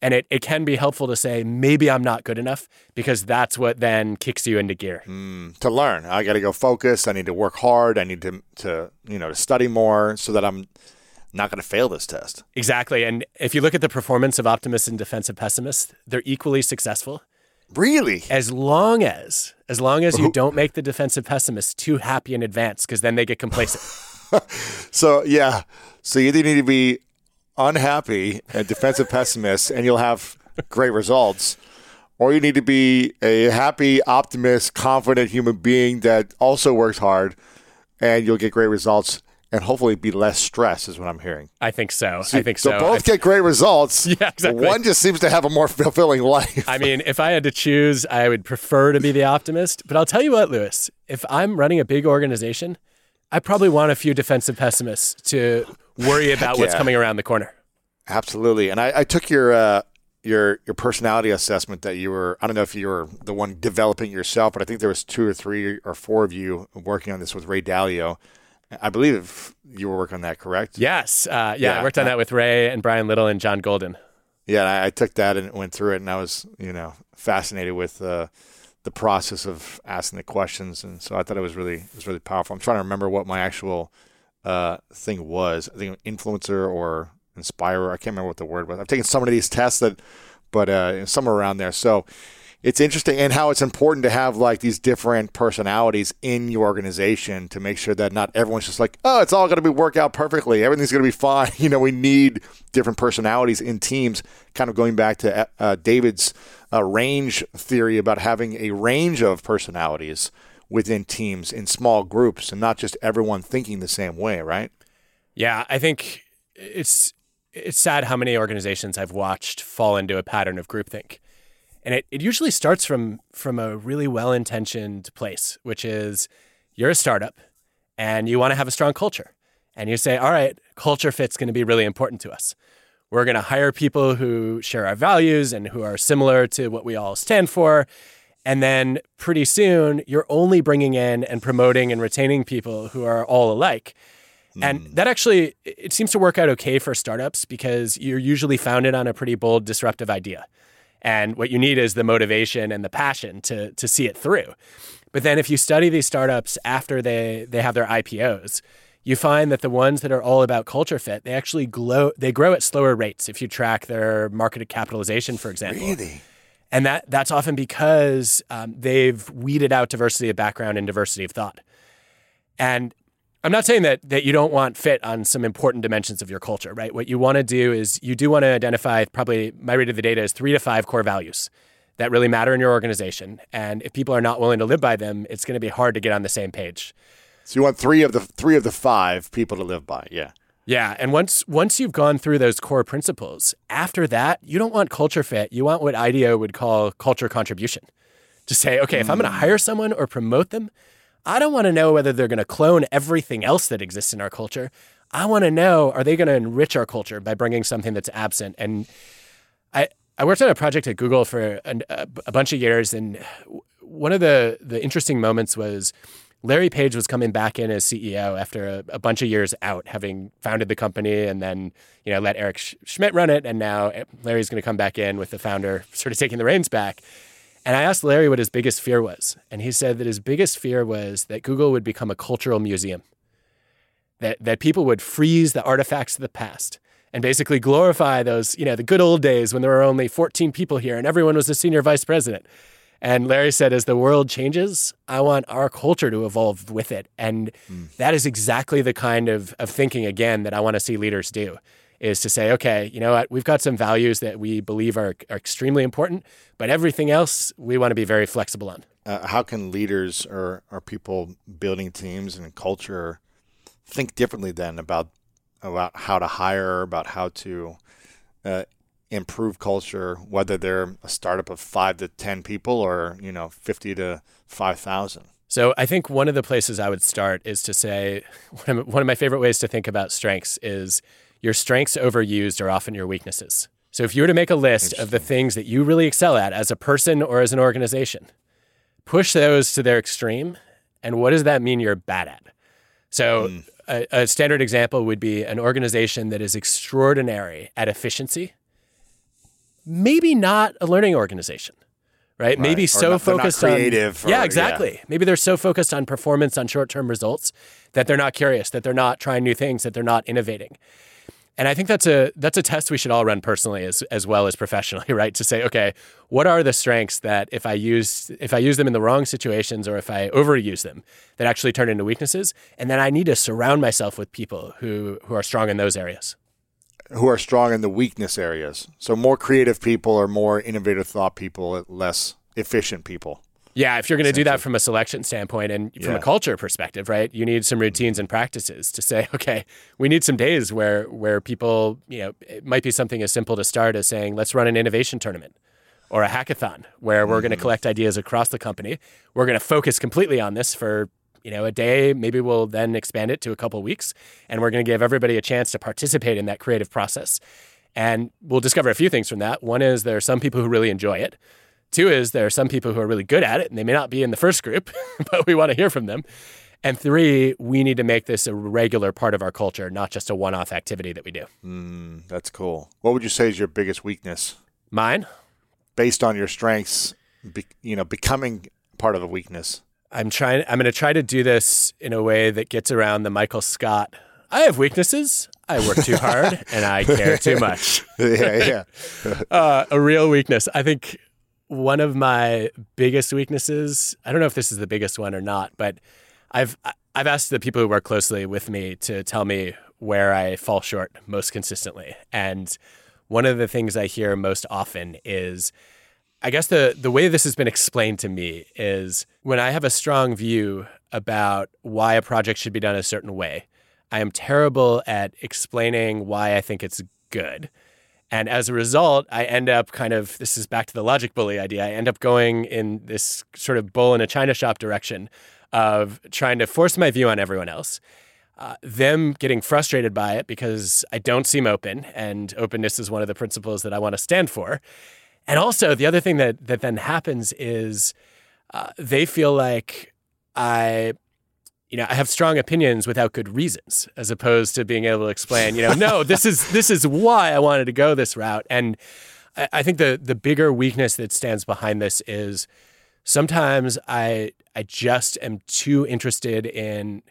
And it, it can be helpful to say, maybe I'm not good enough because that's what then kicks you into gear. Mm, to learn, I got to go focus. I need to work hard. I need to, to, you know, to study more so that I'm not going to fail this test. Exactly. And if you look at the performance of optimists and defensive pessimists, they're equally successful. Really? As long as, as long as you don't make the defensive pessimists too happy in advance, because then they get complacent. so yeah, so you either need to be unhappy and defensive pessimist, and you'll have great results. Or you need to be a happy, optimist, confident human being that also works hard, and you'll get great results and hopefully be less stress, is what I'm hearing. I think so. I think so. So both get great results. Yeah, exactly. One just seems to have a more fulfilling life. I mean, if I had to choose, I would prefer to be the optimist. But I'll tell you what, Lewis, if I'm running a big organization, I probably want a few defensive pessimists to worry about what's coming around the corner. Absolutely. And I, I took your uh, your your personality assessment that you were. I don't know if you were the one developing yourself, but I think there was two or three or four of you working on this with Ray Dalio. I believe you were working on that, correct? Yes. Uh, yeah, Yeah. I worked on that with Ray and Brian Little and John Golden. Yeah, I, I took that and went through it, and I was, you know, fascinated with uh, the process of asking the questions, and so I thought it was really, it was really powerful. I'm trying to remember what my actual uh, thing was. I think influencer or inspirer. I can't remember what the word was. I've taken some of these tests that, but uh, somewhere around there. So it's interesting, and how it's important to have like these different personalities in your organization to make sure that not everyone's just like, oh, it's all going to be work out perfectly. Everything's going to be fine. You know, we need different personalities in teams. Kind of going back to uh, David's uh, range theory about having a range of personalities within teams in small groups and not just everyone thinking the same way, right? Yeah, I think it's it's sad how many organizations I've watched fall into a pattern of groupthink. And it, it usually starts from from a really well intentioned place, which is you're a startup and you want to have a strong culture. And you say, all right, culture fit's going to be really important to us. We're going to hire people who share our values and who are similar to what we all stand for. And then pretty soon, you're only bringing in and promoting and retaining people who are all alike. And hmm. that actually, it seems to work out okay for startups because you're usually founded on a pretty bold, disruptive idea. And what you need is the motivation and the passion to, to see it through. But then if you study these startups after they, they have their IPOs, you find that the ones that are all about culture fit, they actually glow, they grow at slower rates if you track their marketed capitalization, for example. Really? And that, that's often because um, they've weeded out diversity of background and diversity of thought. And I'm not saying that that you don't want fit on some important dimensions of your culture, right? What you want to do is you do want to identify probably my read of the data is three to five core values that really matter in your organization. And if people are not willing to live by them, it's going to be hard to get on the same page. So you want three of the three of the five people to live by, yeah. Yeah, and once once you've gone through those core principles, after that, you don't want culture fit. You want what IDEO would call culture contribution. To say, okay, if I'm going to mm. hire someone or promote them, I don't want to know whether they're going to clone everything else that exists in our culture. I want to know are they going to enrich our culture by bringing something that's absent? And I I worked on a project at Google for an, a, a bunch of years, and one of the the interesting moments was Larry Page was coming back in as CEO after a, a bunch of years out, having founded the company and then you know let Eric Schmidt run it, and now eh, Larry's going to come back in with the founder sort of taking the reins back. And I asked Larry what his biggest fear was, and he said that his biggest fear was that Google would become a cultural museum, that that people would freeze the artifacts of the past and basically glorify those you know the good old days when there were only 14 people here and everyone was a senior vice president. And Larry said, as the world changes, I want our culture to evolve with it. And hmm. that is exactly the kind of, of thinking, again, that I want to see leaders do is to say, okay, you know what, we've got some values that we believe are, are extremely important, but everything else we want to be very flexible on. Uh, how can leaders or, or people building teams and culture think differently then about about how to hire, about how to uh, improve culture, whether they're a startup of five to ten people or you know fifty to five thousand? So I think one of the places I would start is to say one of my favorite ways to think about strengths is your strengths overused are often your weaknesses. So if you were to make a list of the things that you really excel at as a person or as an organization, push those to their extreme. And what does that mean you're bad at? So mm. a, a standard example would be an organization that is extraordinary at efficiency, maybe not a learning organization right? Maybe or so not, focused on creative. Or, yeah, exactly. Yeah. Maybe they're so focused on performance, on short-term results, that they're not curious, that they're not trying new things, that they're not innovating. And I think that's a that's a test we should all run personally as as well as professionally, right? To say, okay, what are the strengths that if I use if I use them in the wrong situations or if I overuse them, that actually turn into weaknesses? And then I need to surround myself with people who who are strong in those areas. Who are strong in the weakness areas. So more creative people or more innovative thought people, less efficient people. Yeah, if you're going to do that from a selection standpoint and from yeah. a culture perspective, right? You need some routines and practices to say, okay, we need some days where where people, you know, it might be something as simple to start as saying, let's run an innovation tournament or a hackathon where we're mm-hmm. going to collect ideas across the company. We're going to focus completely on this for you know a day maybe we'll then expand it to a couple weeks and we're going to give everybody a chance to participate in that creative process and we'll discover a few things from that one is there are some people who really enjoy it Two is there are some people who are really good at it and they may not be in the first group, but we want to hear from them. And three, we need to make this a regular part of our culture, not just a one off activity that we do. Mm, that's cool. What would you say is your biggest weakness? Mine? Based on your strengths, be, you know, becoming part of a weakness. I'm trying, I'm going to try to do this in a way that gets around the Michael Scott. I have weaknesses. I work too hard and I care too much. yeah, yeah. uh, a real weakness. I think one of my biggest weaknesses, I don't know if this is the biggest one or not, but I've I've asked the people who work closely with me to tell me where I fall short most consistently. And one of the things I hear most often is I guess the the way this has been explained to me is when I have a strong view about why a project should be done a certain way, I am terrible at explaining why I think it's good. And as a result, I end up kind of this is back to the logic bully idea. I end up going in this sort of bull in a china shop direction of trying to force my view on everyone else. Uh, them getting frustrated by it because I don't seem open, and openness is one of the principles that I want to stand for. And also, the other thing that that then happens is uh, they feel like I you know, I have strong opinions without good reasons, as opposed to being able to explain, you know, no, this is this is why I wanted to go this route. And I, I think the the bigger weakness that stands behind this is sometimes I I just am too interested in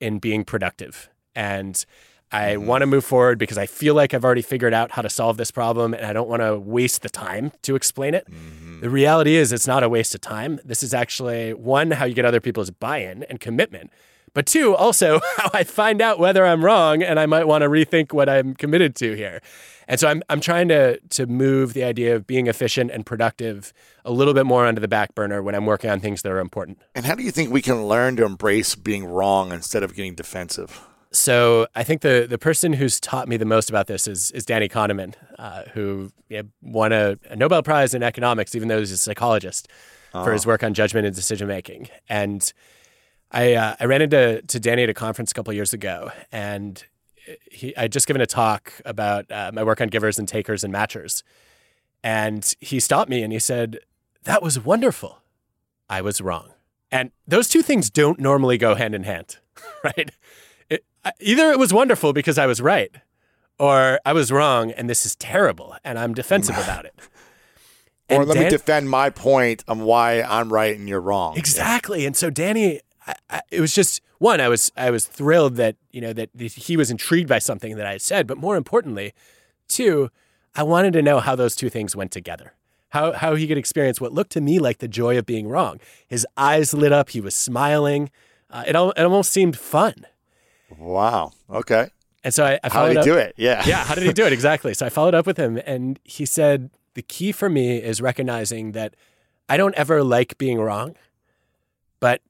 in being productive. And I mm-hmm. want to move forward because I feel like I've already figured out how to solve this problem and I don't want to waste the time to explain it. Mm-hmm. The reality is, it's not a waste of time. This is actually one, how you get other people's buy in and commitment. But two, also how I find out whether I'm wrong and I might want to rethink what I'm committed to here. And so I'm, I'm trying to, to move the idea of being efficient and productive a little bit more onto the back burner when I'm working on things that are important. And how do you think we can learn to embrace being wrong instead of getting defensive? So I think the the person who's taught me the most about this is is Danny Kahneman, uh, who won a, a, Nobel Prize in economics, even though he's a psychologist, oh. for his oh. work on judgment and decision making. And I uh, I ran into to Danny at a conference a couple years ago, and he I'd just given a talk about uh, my work on givers and takers and matchers, and he stopped me and he said, "That was wonderful. I was wrong." And those two things don't normally go hand in hand, right? Either it was wonderful because I was right, or I was wrong and this is terrible and I'm defensive about it. or let Dan- me defend my point on why I'm right and you're wrong. Exactly. And so Danny, I, I, it was just one. I was I was thrilled that you know that he was intrigued by something that I said, but more importantly, two, I wanted to know how those two things went together. How how he could experience what looked to me like the joy of being wrong. His eyes lit up. He was smiling. Uh, it, it almost seemed fun. Wow. Okay. And so I, I how did he up, do it? Yeah. Yeah. How did he do it? Exactly. So I followed up with him and he said, the key for me is recognizing that I don't ever like being wrong, but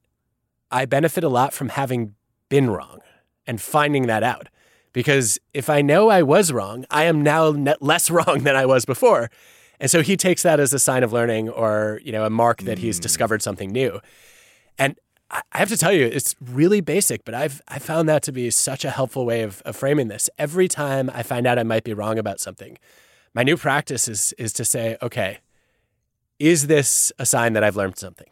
I benefit a lot from having been wrong and finding that out. Because if I know I was wrong, I am now less wrong than I was before. And so he takes that as a sign of learning or, you know, a mark that he's hmm. discovered something new. And I have to tell you, it's really basic, but I've I found that to be such a helpful way of, of framing this. Every time I find out I might be wrong about something, my new practice is is to say, okay, is this a sign that I've learned something?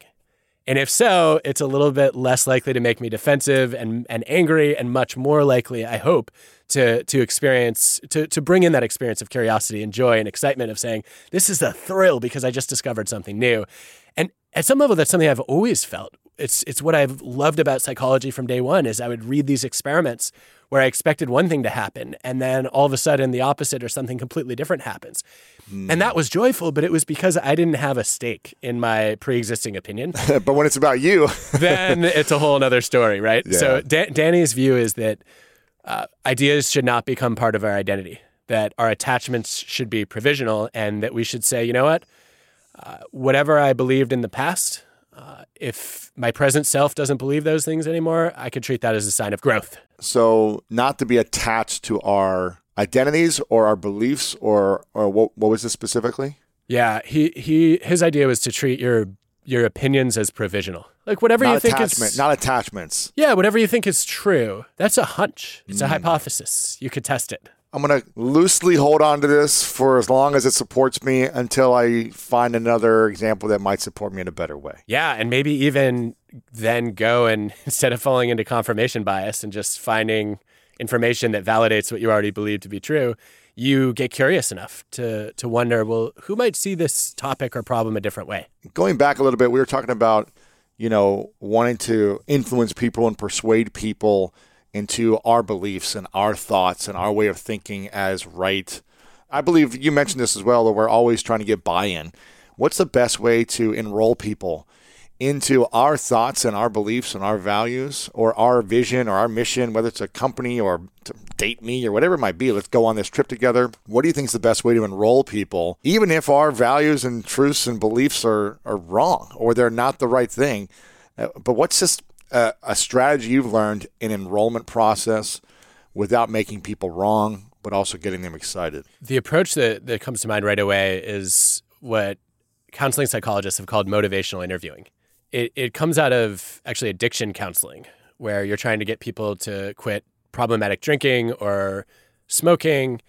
And if so, it's a little bit less likely to make me defensive and, and angry, and much more likely, I hope, to to experience to to bring in that experience of curiosity and joy and excitement of saying, this is a thrill because I just discovered something new. And at some level, that's something I've always felt. It's it's what I've loved about psychology from day one is I would read these experiments where I expected one thing to happen, and then all of a sudden the opposite or something completely different happens. Mm. And that was joyful, but it was because I didn't have a stake in my pre-existing opinion. but when it's about you, then it's a whole other story, right? Yeah. So da- Danny's view is that uh, ideas should not become part of our identity. That our attachments should be provisional, and that we should say, you know what, uh, whatever I believed in the past, uh, if my present self doesn't believe those things anymore, I could treat that as a sign of growth. So, not to be attached to our identities or our beliefs, or or what, what was this specifically? Yeah, he he his idea was to treat your your opinions as provisional. Like whatever not you think is not attachments. Yeah, whatever you think is true. That's a hunch. It's mm. a hypothesis. You could test it. I'm going to loosely hold on to this for as long as it supports me until I find another example that might support me in a better way. Yeah, and maybe even then go and instead of falling into confirmation bias and just finding information that validates what you already believe to be true, you get curious enough to to wonder, well, who might see this topic or problem a different way? Going back a little bit, we were talking about, you know, wanting to influence people and persuade people into our beliefs and our thoughts and our way of thinking as right. I believe you mentioned this as well that we're always trying to get buy-in. What's the best way to enroll people into our thoughts and our beliefs and our values or our vision or our mission, whether it's a company or to date me or whatever it might be. Let's go on this trip together. What do you think is the best way to enroll people, even if our values and truths and beliefs are, are wrong or they're not the right thing? Uh, but what's just a, a strategy you've learned in enrollment process without making people wrong, but also getting them excited? The approach that, that comes to mind right away is what counseling psychologists have called motivational interviewing. It, it comes out of actually addiction counseling, where you're trying to get people to quit problematic drinking or smoking.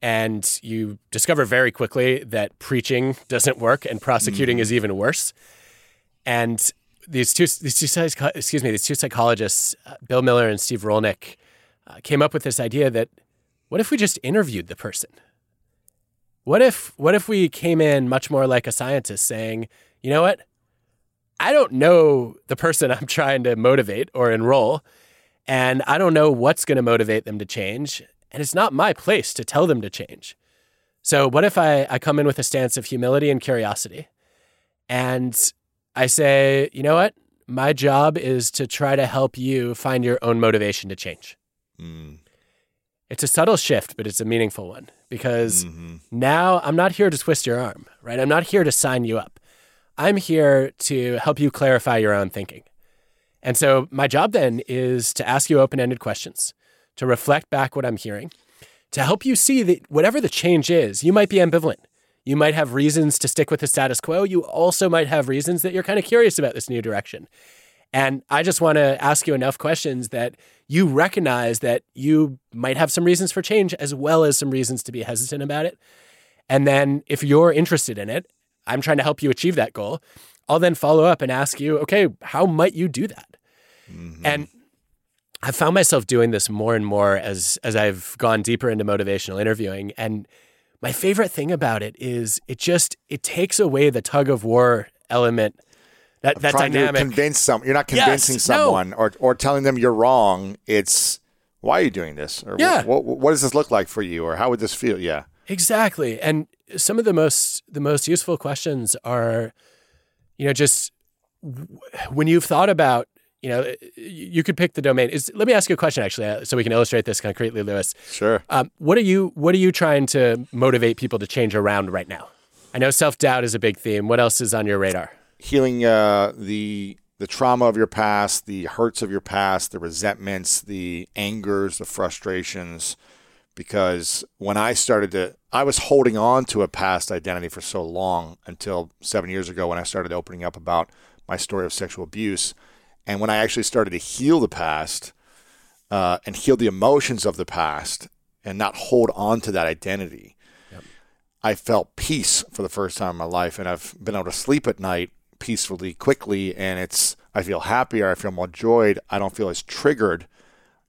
And you discover very quickly that preaching doesn't work and prosecuting mm. is even worse. And these two these two excuse me these two psychologists, uh, Bill Miller and Steve Rollnick, uh, came up with this idea that what if we just interviewed the person? What if what if we came in much more like a scientist, saying, you know what, I don't know the person I'm trying to motivate or enroll, and I don't know what's going to motivate them to change, and it's not my place to tell them to change. So what if I, I come in with a stance of humility and curiosity, and I say, you know what? My job is to try to help you find your own motivation to change. Mm. It's a subtle shift, but it's a meaningful one because mm-hmm. now I'm not here to twist your arm, right? I'm not here to sign you up. I'm here to help you clarify your own thinking. And so my job then is to ask you open ended questions, to reflect back what I'm hearing, to help you see that whatever the change is, you might be ambivalent. You might have reasons to stick with the status quo. You also might have reasons that you're kind of curious about this new direction. And I just want to ask you enough questions that you recognize that you might have some reasons for change as well as some reasons to be hesitant about it. And then if you're interested in it, I'm trying to help you achieve that goal. I'll then follow up and ask you, okay, how might you do that? Mm-hmm. And I've found myself doing this more and more as as I've gone deeper into motivational interviewing. And my favorite thing about it is it just it takes away the tug of war element. That that trying dynamic. to convince some. You're not convincing yes, someone no. or or telling them you're wrong. It's why are you doing this? Or yeah. what, what, what does this look like for you? Or how would this feel? Yeah. Exactly. And some of the most the most useful questions are, you know, just when you've thought about you know, you could pick the domain. Is let me ask you a question actually, uh, so we can illustrate this concretely, Lewis. Sure. Um, what are you What are you trying to motivate people to change around right now? I know self doubt is a big theme. What else is on your radar? Healing uh, the the trauma of your past, the hurts of your past, the resentments, the angers, the frustrations. Because when I started to, I was holding on to a past identity for so long until seven years ago when I started opening up about my story of sexual abuse And when I actually started to heal the past uh, and heal the emotions of the past and not hold on to that identity, yep. I felt peace for the first time in my life. And I've been able to sleep at night peacefully, quickly. And it's, I feel happier. I feel more joyed. I don't feel as triggered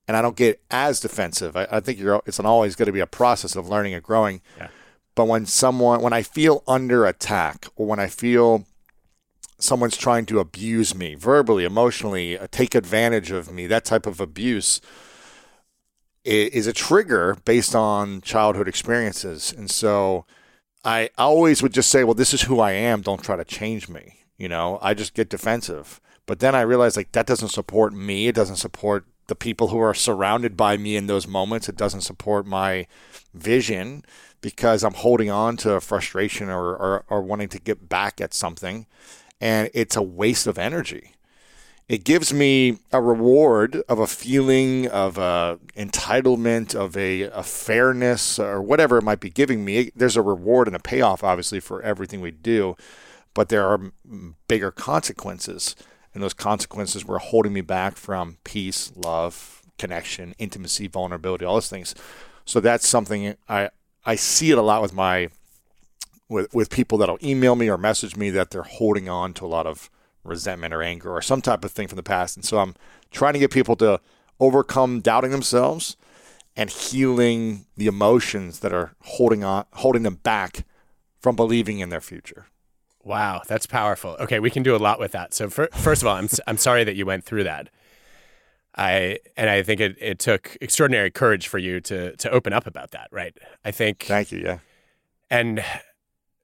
and I don't get as defensive. I, I think it's an always going to be a process of learning and growing. Yeah. But when someone, when I feel under attack, or when I feel someone's trying to abuse me verbally, emotionally, uh, take advantage of me, that type of abuse is a trigger based on childhood experiences. And so I always would just say, well, this is who I am. Don't try to change me. You know, I just get defensive. But then I realized like that doesn't support me. It doesn't support the people who are surrounded by me in those moments. It doesn't support my vision because I'm holding on to frustration or, or, or wanting to get back at something. And it's a waste of energy. It gives me a reward of a feeling of a entitlement, of a, a fairness, or whatever it might be giving me. There's a reward and a payoff, obviously, for everything we do, but there are bigger consequences and those consequences were holding me back from peace, love, connection, intimacy, vulnerability, all those things. So that's something I I see it a lot with my with with people that'll email me or message me that they're holding on to a lot of resentment or anger or some type of thing from the past. And so I'm trying to get people to overcome doubting themselves and healing the emotions that are holding on holding them back from believing in their future. Wow, that's powerful. Okay, we can do a lot with that. So for, first of all, I'm I'm sorry that you went through that. I and I think it, it took extraordinary courage for you to to open up about that, right? I think Thank you, yeah. And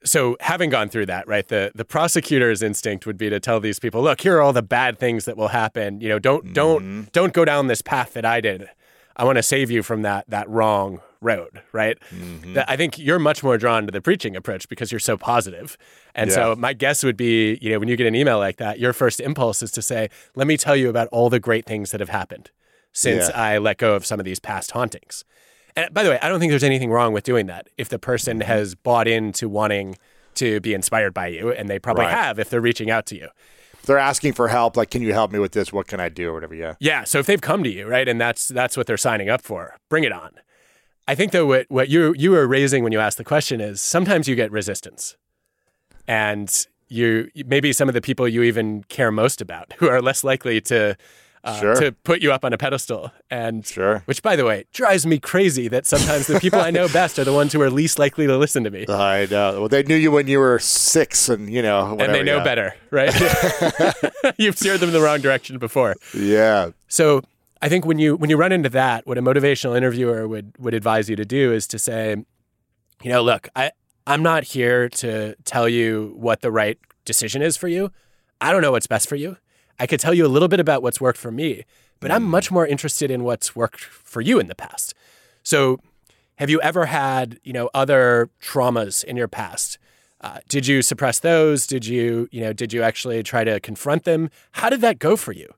so having gone through that, right, the the prosecutor's instinct would be to tell these people, look, here are all the bad things that will happen. You know, don't mm-hmm. don't don't go down this path that I did. I want to save you from that that wrong road, right? Mm-hmm. I think you're much more drawn to the preaching approach because you're so positive. And yeah. so my guess would be, you know, when you get an email like that, your first impulse is to say, "Let me tell you about all the great things that have happened since yeah. I let go of some of these past hauntings." And by the way, I don't think there's anything wrong with doing that if the person has bought into wanting to be inspired by you, and they probably right. have if they're reaching out to you they're asking for help, like, can you help me with this? What can I do? Or whatever. Yeah. Yeah. So if they've come to you, right, and that's that's what they're signing up for, bring it on. I think though what what you you were raising when you asked the question is sometimes you get resistance, and you maybe some of the people you even care most about who are less likely to uh, sure. to put you up on a pedestal. And sure. which, by the way, drives me crazy that sometimes the people I know best are the ones who are least likely to listen to me. I know. Well, they knew you when you were six, and you know, whatever, and they know yeah. better, right? You've steered them in the wrong direction before. Yeah. So I think when you when you run into that, what a motivational interviewer would would advise you to do is to say, you know, look, I I'm not here to tell you what the right decision is for you. I don't know what's best for you. I could tell you a little bit about what's worked for me, but I'm much more interested in what's worked for you in the past. So, have you ever had, you know, other traumas in your past? Uh, did you suppress those? Did you, you know, did you actually try to confront them? How did that go for you?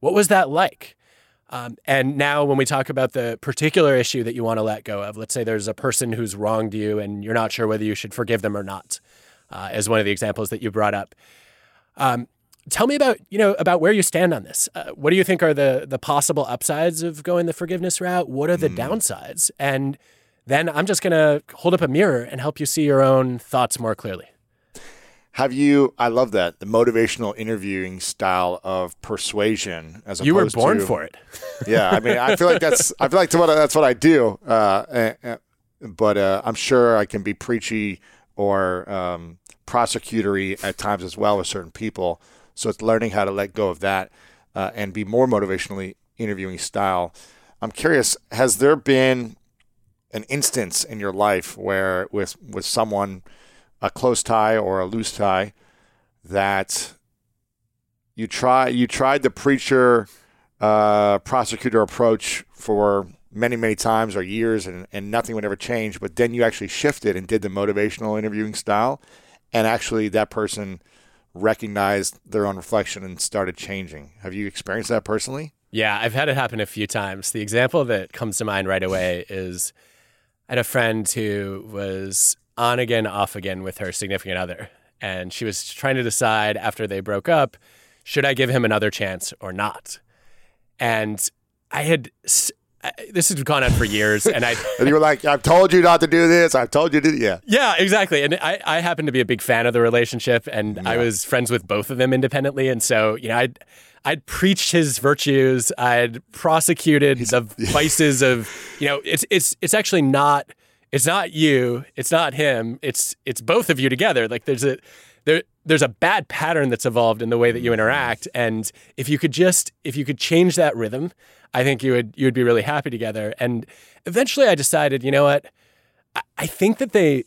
What was that like? Um, and now, when we talk about the particular issue that you want to let go of, let's say there's a person who's wronged you and you're not sure whether you should forgive them or not, uh, as one of the examples that you brought up. Um, tell me about you know about where you stand on this. Uh, what do you think are the the possible upsides of going the forgiveness route? What are the mm. downsides? And then I'm just going to hold up a mirror and help you see your own thoughts more clearly. Have you? I love that the motivational interviewing style of persuasion. As a you were born to, for it. yeah, I mean, I feel like that's I feel like that's what I do. Uh, but uh, I'm sure I can be preachy or um, prosecutory at times as well with certain people. So it's learning how to let go of that uh, and be more motivationally interviewing style. I'm curious, has there been an instance in your life where with with someone a close tie or a loose tie that you try you tried the preacher uh, prosecutor approach for many many times or years and, and nothing would ever change but then you actually shifted and did the motivational interviewing style and actually that person recognized their own reflection and started changing. Have you experienced that personally? Yeah, I've had it happen a few times. The example that comes to mind right away is I had a friend who was on again, off again with her significant other. And she was trying to decide after they broke up, should I give him another chance or not? And I had this has gone on for years, and I and you were like, "I've told you not to do this. I've told you to." Yeah, yeah, exactly. And I, I happen to be a big fan of the relationship, and yeah. I was friends with both of them independently, and so you know, I'd I'd preached his virtues, I'd prosecuted He's, the vices of, you know, it's it's it's actually not it's not you, it's not him, it's it's both of you together. Like there's a there there's a bad pattern that's evolved in the way that you mm-hmm. interact, and if you could just if you could change that rhythm I think you would you would be really happy together. And eventually, I decided, you know what, I, I think that they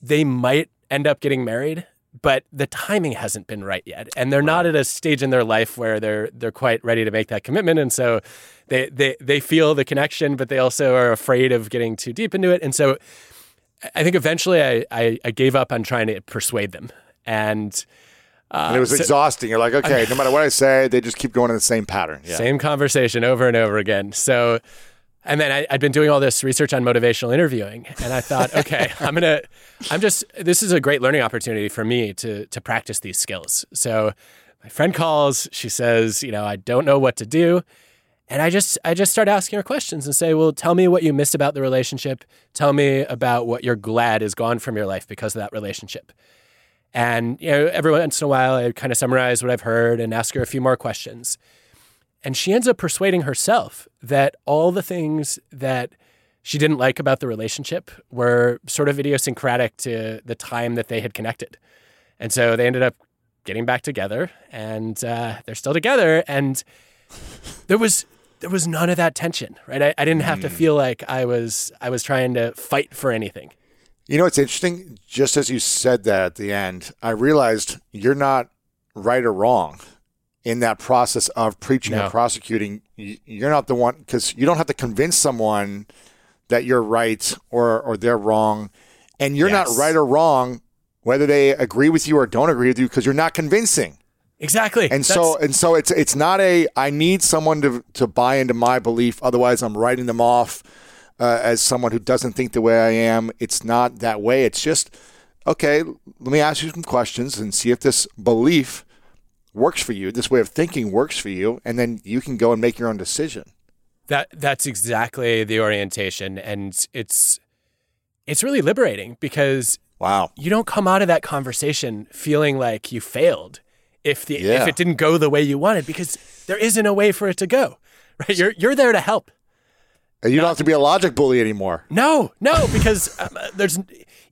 they might end up getting married, but the timing hasn't been right yet, and they're not at a stage in their life where they're they're quite ready to make that commitment, and so they they they feel the connection, but they also are afraid of getting too deep into it, and so. I think eventually I, I, I gave up on trying to persuade them. And uh, and it was so, exhausting. You're like, okay, no matter what I say, they just keep going in the same pattern. Yeah. Same conversation over and over again. So, and then I, had been doing all this research on motivational interviewing, and I thought, okay, I'm gonna, I'm just, this is a great learning opportunity for me to to practice these skills. So, my friend calls, she says, you know, I don't know what to do. And I just I just start asking her questions and say, "Well, tell me what you missed about the relationship. Tell me about what you're glad is gone from your life because of that relationship." And you know, every once in a while, I kind of summarize what I've heard and ask her a few more questions. And she ends up persuading herself that all the things that she didn't like about the relationship were sort of idiosyncratic to the time that they had connected. And so they ended up getting back together, and uh, they're still together. And there was there was none of that tension, right? I, I didn't have mm. to hmm. feel like I was I was trying to fight for anything. You know, it's interesting. Just as you said that at the end, I realized you're not right or wrong in that process of preaching no. and prosecuting. You're not the one because you don't have to convince someone that you're right or or they're wrong, and you're yes. not right or wrong whether they agree with you or don't agree with you because you're not convincing. Exactly. And That's... so and so it's it's not a I need someone to to buy into my belief otherwise I'm writing them off uh, as someone who doesn't think the way I am. It's not that way. It's just, okay, let me ask you some questions and see if this belief works for you, this way of thinking works for you, and then you can go and make your own decision. That that's exactly the orientation and it's it's really liberating because wow. You don't come out of that conversation feeling like you failed if the yeah. if it didn't go the way you wanted because there isn't a way for it to go. Right? You're you're there to help. And you don't have to be a logic bully anymore. No, no, because um, there's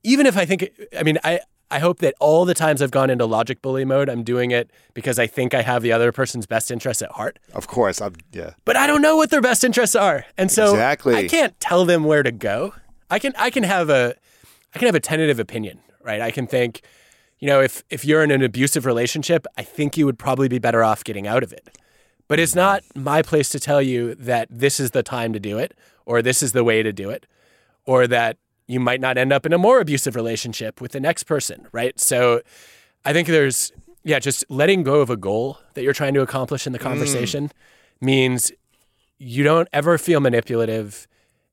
even if I think I mean I I hope that all the times I've gone into logic bully mode, I'm doing it because I think I have the other person's best interests at heart. Of course, I'm yeah. But I don't know what their best interests are, and so exactly. I can't tell them where to go. I can I can have a I can have a tentative opinion, right? I can think, you know, if if you're in an abusive relationship, I think you would probably be better off getting out of it. But it's not my place to tell you that this is the time to do it or this is the way to do it or that you might not end up in a more abusive relationship with the next person, right? So I think there's, yeah, just letting go of a goal that you're trying to accomplish in the mm. conversation mm. means you don't ever feel manipulative.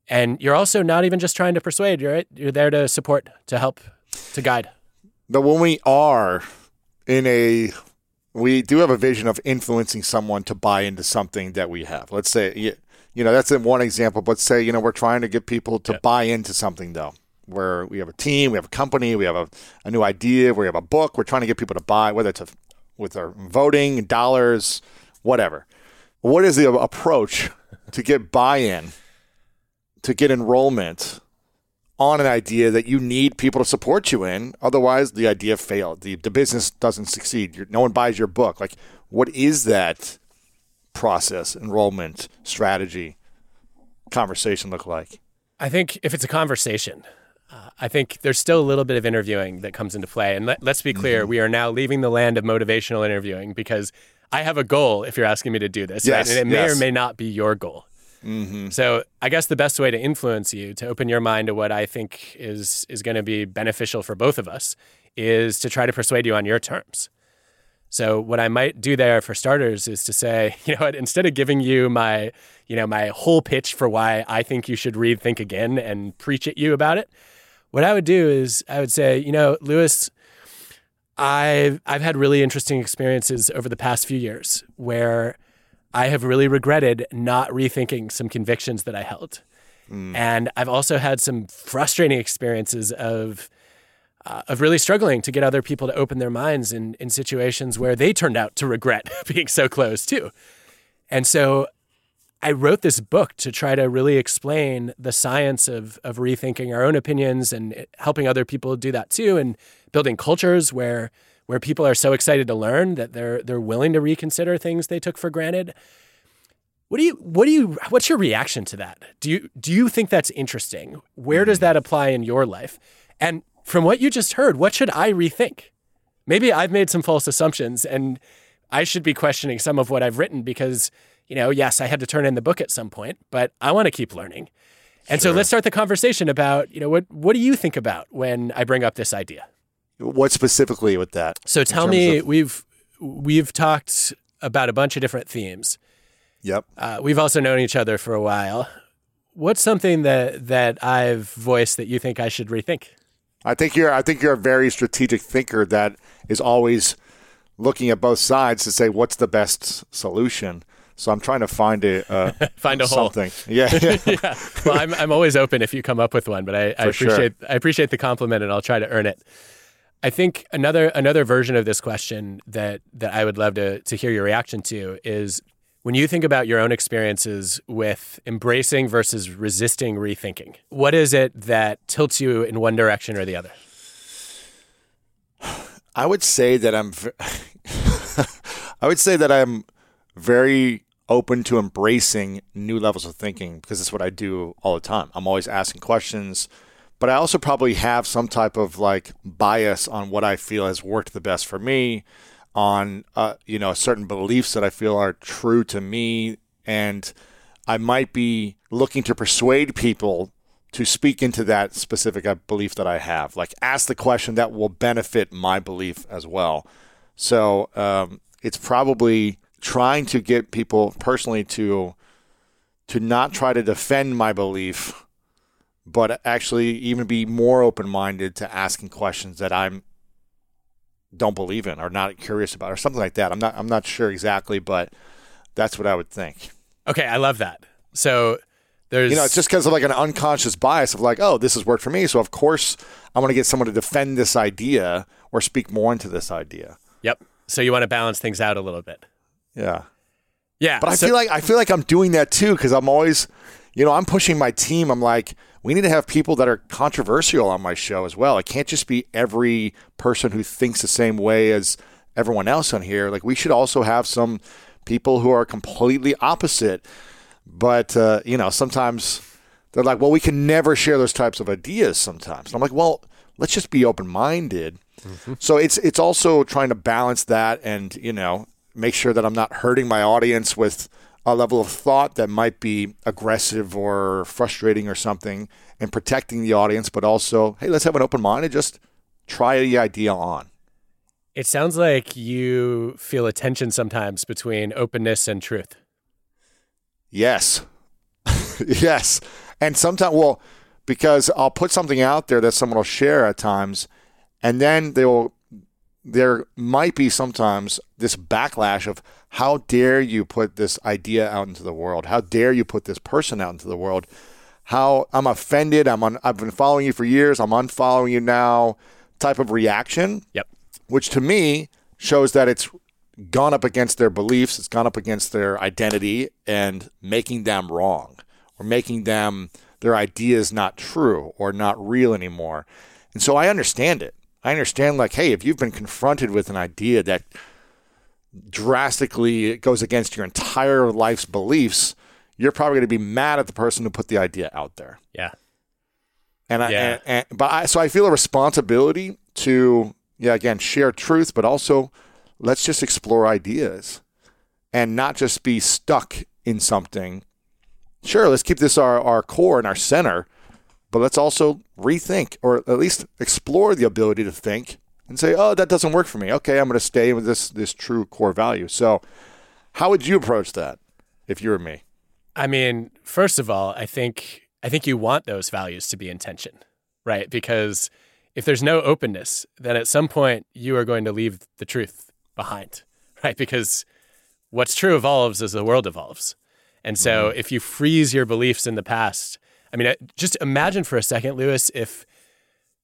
And you're also not even just trying to persuade, you're right? You're there to support, to help, to guide. But when we are in a we do have a vision of influencing someone to buy into something that we have. Let's say, you know, that's in one example. But say, you know, we're trying to get people to yeah. buy into something, though, where we have a team, we have a company, we have a, a new idea, we have a book. We're trying to get people to buy, whether it's a, with our voting, dollars, whatever. What is the approach to get buy in, to get enrollment? On an idea that you need people to support you in. Otherwise, the idea failed. The, the business doesn't succeed. You're, no one buys your book. Like, what is that process, enrollment, strategy, conversation look like? I think if it's a conversation, uh, I think there's still a little bit of interviewing that comes into play. And let, us be clear, mm-hmm. we are now leaving the land of motivational interviewing because I have a goal if you're asking me to do this. Yes, right? And it yes. may or may not be your goal. Mm-hmm. So I guess the best way to influence you, to open your mind to what I think is is going to be beneficial for both of us, is to try to persuade you on your terms. So what I might do there for starters is to say, you know what, instead of giving you my, you know, my whole pitch for why I think you should read Think Again and preach at you about it, what I would do is I would say, you know, Lewis, I've I've had really interesting experiences over the past few years where I have really regretted not rethinking some convictions that I held. Mm. And I've also had some frustrating experiences of uh, of really struggling to get other people to open their minds in in situations where they turned out to regret being so close too. And so I wrote this book to try to really explain the science of of rethinking our own opinions and helping other people do that too and building cultures where where people are so excited to learn that they're they're willing to reconsider things they took for granted. What do you what do you what's your reaction to that? Do you do you think that's interesting? Where does mm-hmm. that apply in your life? And from what you just heard, what should I rethink? Maybe I've made some false assumptions and I should be questioning some of what I've written because, you know, yes, I had to turn in the book at some point, but I want to keep learning. And sure. so let's start the conversation about, you know, what what do you think about when I bring up this idea? What specifically with that? So tell me, of- we've we've talked about a bunch of different themes. Yep. Uh, we've also known each other for a while. What's something that that I've voiced that you think I should rethink? I think you're I think you're a very strategic thinker that is always looking at both sides to say what's the best solution. So I'm trying to find a uh, find a something. Hole. Yeah, yeah. Well, I'm I'm always open if you come up with one, but I, I appreciate sure. I appreciate the compliment, and I'll try to earn it. I think another another version of this question that that I would love to to hear your reaction to is when you think about your own experiences with embracing versus resisting rethinking. What is it that tilts you in one direction or the other? I would say that I'm I would say that I'm very open to embracing new levels of thinking because it's what I do all the time. I'm always asking questions, but I also probably have some type of like bias on what I feel has worked the best for me, on uh, you know certain beliefs that I feel are true to me, and I might be looking to persuade people to speak into that specific uh, belief that I have. Like ask the question that will benefit my belief as well. So um, it's probably trying to get people personally to to not try to defend my belief but actually even be more open minded to asking questions that I'm don't believe in or not curious about or something like that. I'm not I'm not sure exactly, but that's what I would think. Okay, I love that. So there's you know it's just because of like an unconscious bias of like oh this has worked for me so of course I want to get someone to defend this idea or speak more into this idea. Yep. So you want to balance things out a little bit. Yeah. Yeah. But I so- feel like I feel like I'm doing that too because I'm always you know I'm pushing my team. I'm like we need to have people that are controversial on my show as well. It can't just be every person who thinks the same way as everyone else on here. Like we should also have some people who are completely opposite. But uh, you know, sometimes they're like, "Well, we can never share those types of ideas." Sometimes and I'm like, "Well, let's just be open minded." Mm-hmm. So it's it's also trying to balance that and you know make sure that I'm not hurting my audience with a level of thought that might be aggressive or frustrating or something and protecting the audience, but also, hey, let's have an open mind and just try the idea on. It sounds like you feel a tension sometimes between openness and truth. Yes. yes. And sometimes, well, because I'll put something out there that someone will share at times, and then they will there might be sometimes this backlash of how dare you put this idea out into the world? How dare you put this person out into the world? How I'm offended. I'm on, I've been following you for years. I'm unfollowing you now. Type of reaction. Yep. Which to me shows that it's gone up against their beliefs. It's gone up against their identity and making them wrong or making them their ideas not true or not real anymore. And so I understand it. I understand, like, hey, if you've been confronted with an idea that drastically goes against your entire life's beliefs, you're probably going to be mad at the person who put the idea out there. Yeah. And I, yeah. And, and, but I, so I feel a responsibility to, yeah, again, share truth, but also let's just explore ideas and not just be stuck in something. Sure, let's keep this our, our core and our center, but let's also rethink or at least explore the ability to think and say, "Oh, that doesn't work for me. Okay, I'm going to stay with this this true core value." So, how would you approach that if you were me? I mean, first of all, I think I think you want those values to be in tension, right? Because if there's no openness, then at some point you are going to leave the truth behind, right? Because what's true evolves as the world evolves. And so mm-hmm. if you freeze your beliefs in the past, I mean, just imagine for a second, Lewis, if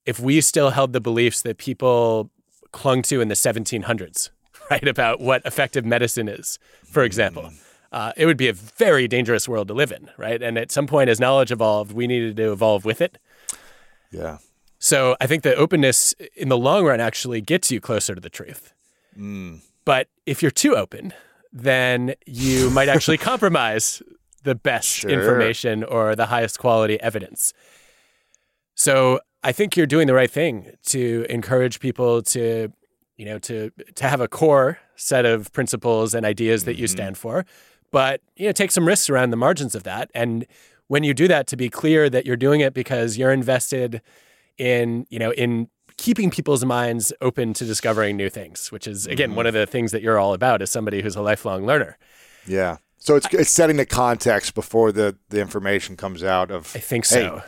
if we still held the beliefs that people clung to in the 1700s, right, about what effective medicine is, for example. Mm-hmm. Uh, it would be a very dangerous world to live in, right? And at some point, as knowledge evolved, we needed to evolve with it. Yeah. So I think the openness in the long run actually gets you closer to the truth. Mm. But if you're too open, then you might actually compromise the best sure. information or the highest quality evidence. So I think you're doing the right thing to encourage people to, you know, to to have a core set of principles and ideas that mm-hmm. you stand for, but you know, take some risks around the margins of that. And when you do that, to be clear that you're doing it because you're invested in you know in keeping people's minds open to discovering new things, which is again mm-hmm. one of the things that you're all about as somebody who's a lifelong learner. Yeah. So it's it's setting the context before the the information comes out of I think so. Hey,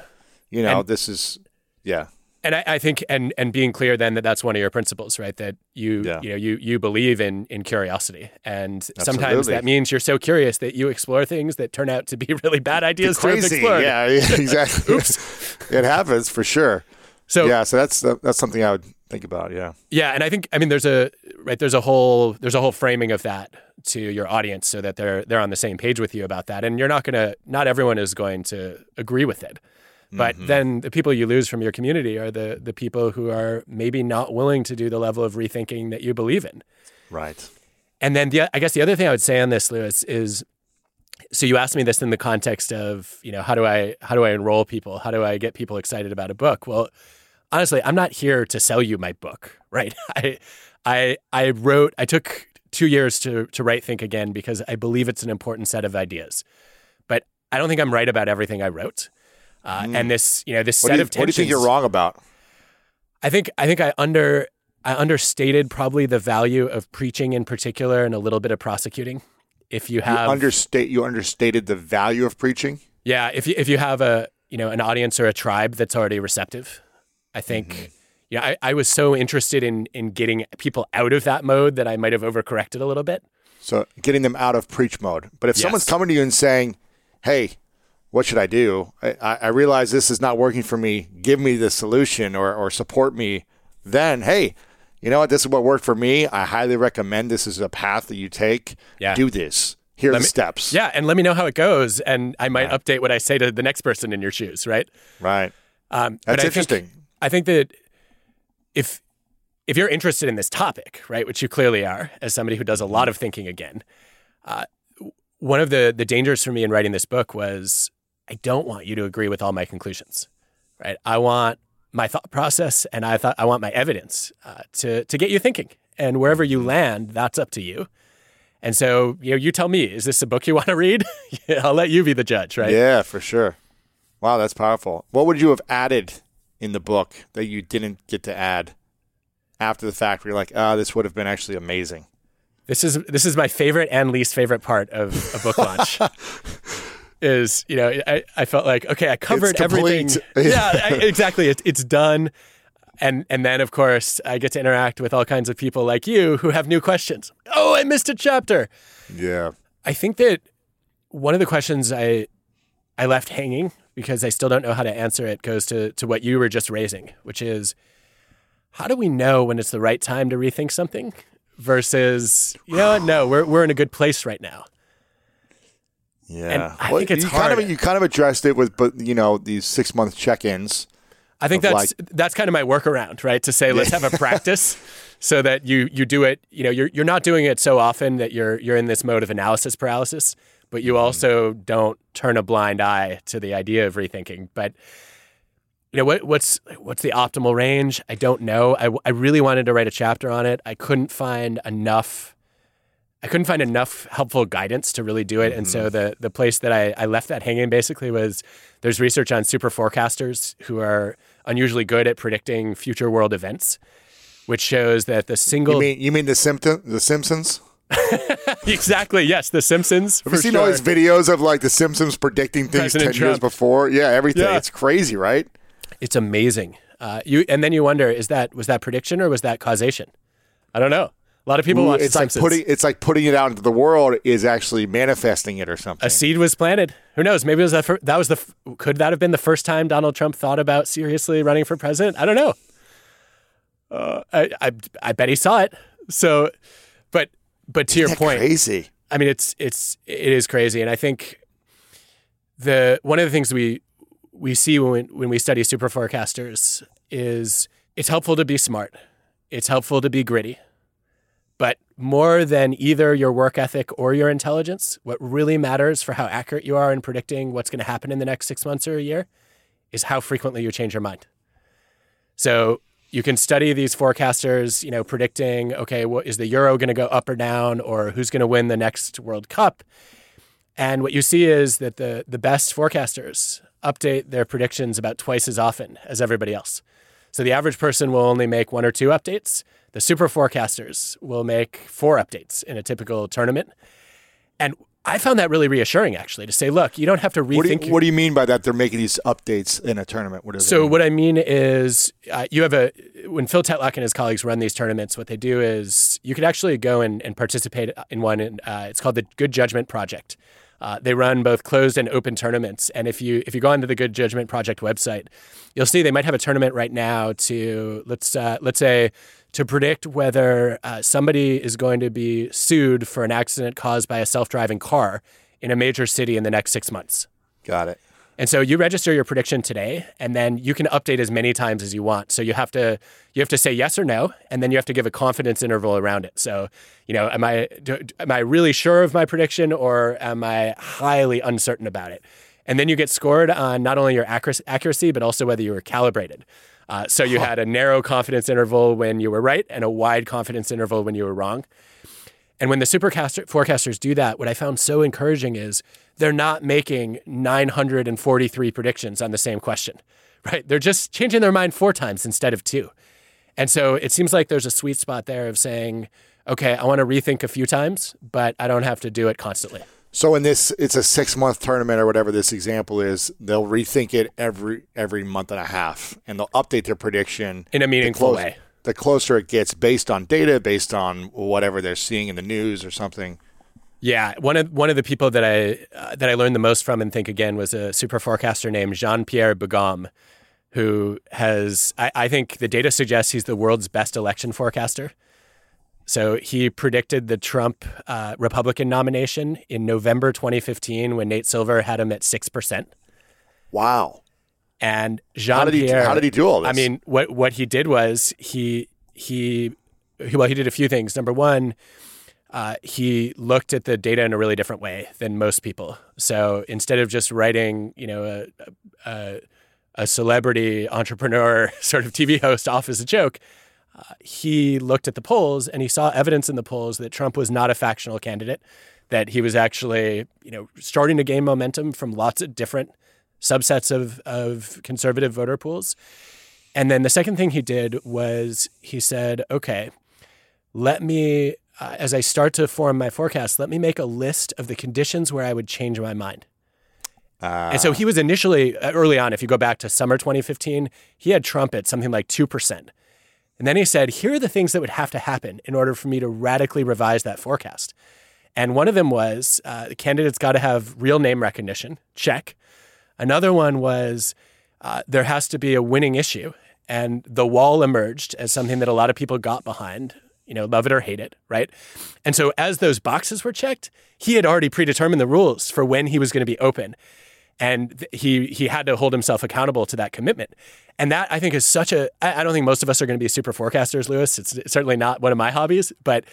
you know, and, this is yeah. And I, I, think and and being clear then that that's one of your principles, right? That you yeah. you know you you believe in in curiosity, and Absolutely. sometimes that means you're so curious that you explore things that turn out to be really bad ideas to explore. Yeah, exactly. Oops, it happens for sure. So yeah, so that's that's something I would think about. Yeah. Yeah, and I think I mean there's a right there's a whole there's a whole framing of that to your audience so that they're they're on the same page with you about that, and you're not gonna not everyone is going to agree with it. But mm-hmm. then the people you lose from your community are the the people who are maybe not willing to do the level of rethinking that you believe in. Right. And then the I guess the other thing I would say on this, Lewis, is so you asked me this in the context of you know how do I how do I enroll people? How do I get people excited about a book? Well honestly, I'm not here to sell you my book, right? I I I wrote I took 2 years to to write Think Again because I believe it's an important set of ideas. But I don't think I'm right about everything I wrote. Uh, mm. and this, you know, this what set you, of tensions, What do you think you're wrong about? I think I think I under I understated probably the value of preaching in particular and a little bit of prosecuting. If you have you understate you understated the value of preaching? Yeah, if you if you have a, you know, an audience or a tribe that's already receptive, I think, mm-hmm. you know, I, I was so interested in in getting people out of that mode that I might have overcorrected a little bit. So getting them out of preach mode. But if yes. someone's coming to you and saying, "Hey, what should I do? I, I realize this is not working for me. Give me the solution or or support me." Then, hey, you know what? This is what worked for me. I highly recommend this is a path that you take. Yeah. Do this. Here's the steps. Yeah, and let me know how it goes, and I might right. update what I say to the next person in your shoes. Right. Right. Um, That's interesting. Think, I think that if if you're interested in this topic, right, which you clearly are, as somebody who does a lot of thinking again, uh, one of the the dangers for me in writing this book was I don't want you to agree with all my conclusions, right? I want my thought process and I thought I want my evidence uh, to to get you thinking. And wherever you land, that's up to you. And so, you know, you tell me, is this a book you want to read? I'll let you be the judge, right? Yeah, for sure. Wow, that's powerful. What would you have added in the book that you didn't get to add after the fact where you're like, ah, oh, this would have been actually amazing? This is this is my favorite and least favorite part of a book launch. is you know I, I felt like okay I covered everything. Yeah. I, exactly. It, it's done. And and then of course I get to interact with all kinds of people like you who have new questions. Oh I missed a chapter. Yeah. I think that one of the questions I I left hanging because I still don't know how to answer it goes to, to what you were just raising, which is how do we know when it's the right time to rethink something versus, you know, no, we're, we're in a good place right now. Yeah. And I well, think it's you hard. Kind of, you kind of addressed it with, but you know, these six month check ins. I think that's like, that's kind of my workaround, right? To say let's have a practice so that you you do it. You know, you're you're not doing it so often that you're you're in this mode of analysis paralysis but you also don't turn a blind eye to the idea of rethinking. But you know what, what's what's the optimal range? I don't know. I, I really wanted to write a chapter on it. I couldn't find enough. I couldn't find enough helpful guidance to really do it. Mm-hmm. And so mm-hmm. the the place that I, I left that hanging basically was there's research on super forecasters who are unusually good at predicting future world events, which shows that the single you mean you mean the symptom the Simpsons exactly. Yes, The Simpsons. Have you seen sure. all these videos of like The Simpsons predicting things President ten Trump. years before? Yeah, everything. Yeah. It's crazy, right? It's amazing. Uh, you and then you wonder is that was that prediction or was that causation? I don't know. A lot of people Ooh, watch it's like Simpsons. putting it's like putting it out into the world is actually manifesting it or something. a seed was planted. Who knows? Maybe it was that. Fir- that was the. f- Could that have been the first time Donald Trump thought about seriously running for president? I don't know. Uh, I, I I bet he saw it. So, but to your Isn't that point, crazy. I mean, it's it's it is crazy, and I think the one of the things we we see when when we study super forecasters is it's helpful to be smart, it's helpful to be gritty, but more than either your work ethic or your intelligence, what really matters for how accurate you are in predicting what's going to happen in the next six months or a year is how frequently you change your mind. So you can study these forecasters, you know, predicting, okay, what is the euro going to go up or down, or who's going to win the next World Cup? And what you see is that the the best forecasters update their predictions about twice as often as everybody else. So the average person will only make one or two updates. The super forecasters will make four updates in a typical tournament. And I found that really reassuring, actually, to say, look, you don't have to What do, rethink. you, what do you mean by that? They're making these updates in a tournament. What So what I mean is, uh, you have a when Phil Tetlock and his colleagues run these tournaments. What they do is you could actually go and, and participate in one. And, uh, it's called the Good Judgment Project. Uh, they run both closed and open tournaments. And if you if you go onto the Good Judgment Project website, you'll see they might have a tournament right now to let's uh, let's say to predict whether uh, somebody is going to be sued for an accident caused by a self driving car in a major city in the next six months. Got it. And so you register your prediction today, and then you can update as many times as you want. So you have to you have to say yes or no, and then you have to give a confidence interval around it. So you know, am I do, am I really sure of my prediction, or am I highly uncertain about it? And then you get scored on not only your accuracy, accuracy but also whether you were calibrated. Uh, so you had a narrow confidence interval when you were right, and a wide confidence interval when you were wrong. And when the supercaster forecasters do that, what I found so encouraging is they're not making 943 predictions on the same question, right? They're just changing their mind four times instead of two. And so it seems like there's a sweet spot there of saying, okay, I want to rethink a few times, but I don't have to do it constantly. So in this, it's a six month tournament or whatever this example is. They'll rethink it every every month and a half, and they'll update their prediction In a the meaningful close- way. The closer it gets, based on data, based on whatever they're seeing in the news or something. Yeah, one of one of the people that I uh, that I learned the most from and think again was a super forecaster named Jean Pierre Beugoms, who has I, I think the data suggests he's the world's best election forecaster. So he predicted the Trump uh, Republican nomination in November 2015 when Nate Silver had him at six percent. Wow. And Jean How did he? Pierre, How did he do all this? I mean, what what he did was he he he- well he did a few things. Number one, uh, he looked at the data in a really different way than most people. So instead of just writing, you know, a a, a celebrity entrepreneur sort of TV host off as a joke, uh, he looked at the polls and he saw evidence in the polls that Trump was not a factional candidate, that he was actually, you know, starting to gain momentum from lots of different subsets of, of conservative voter pools. And then the second thing he did was he said, okay, let me, uh, as I start to form my forecast, let me make a list of the conditions where I would change my mind. and so he was initially, uh, early on, if you go back to summer 2015, he had Trump at something like 2%. And then he said, here are the things that would have to happen in order for me to radically revise that forecast. And one of them was uh, the candidate's got to have real name recognition, check. Another one was uh, there has to be a winning issue. And the wall emerged as something that a lot of people got behind, you know, love it or hate it, right? And so as those boxes were checked, he had already predetermined the rules for when he was going to be open. And he he had to hold himself accountable to that commitment. And that I think is such a I I don't think most of us are going to be super forecasters, Lewis. It's certainly not one of my hobbies, but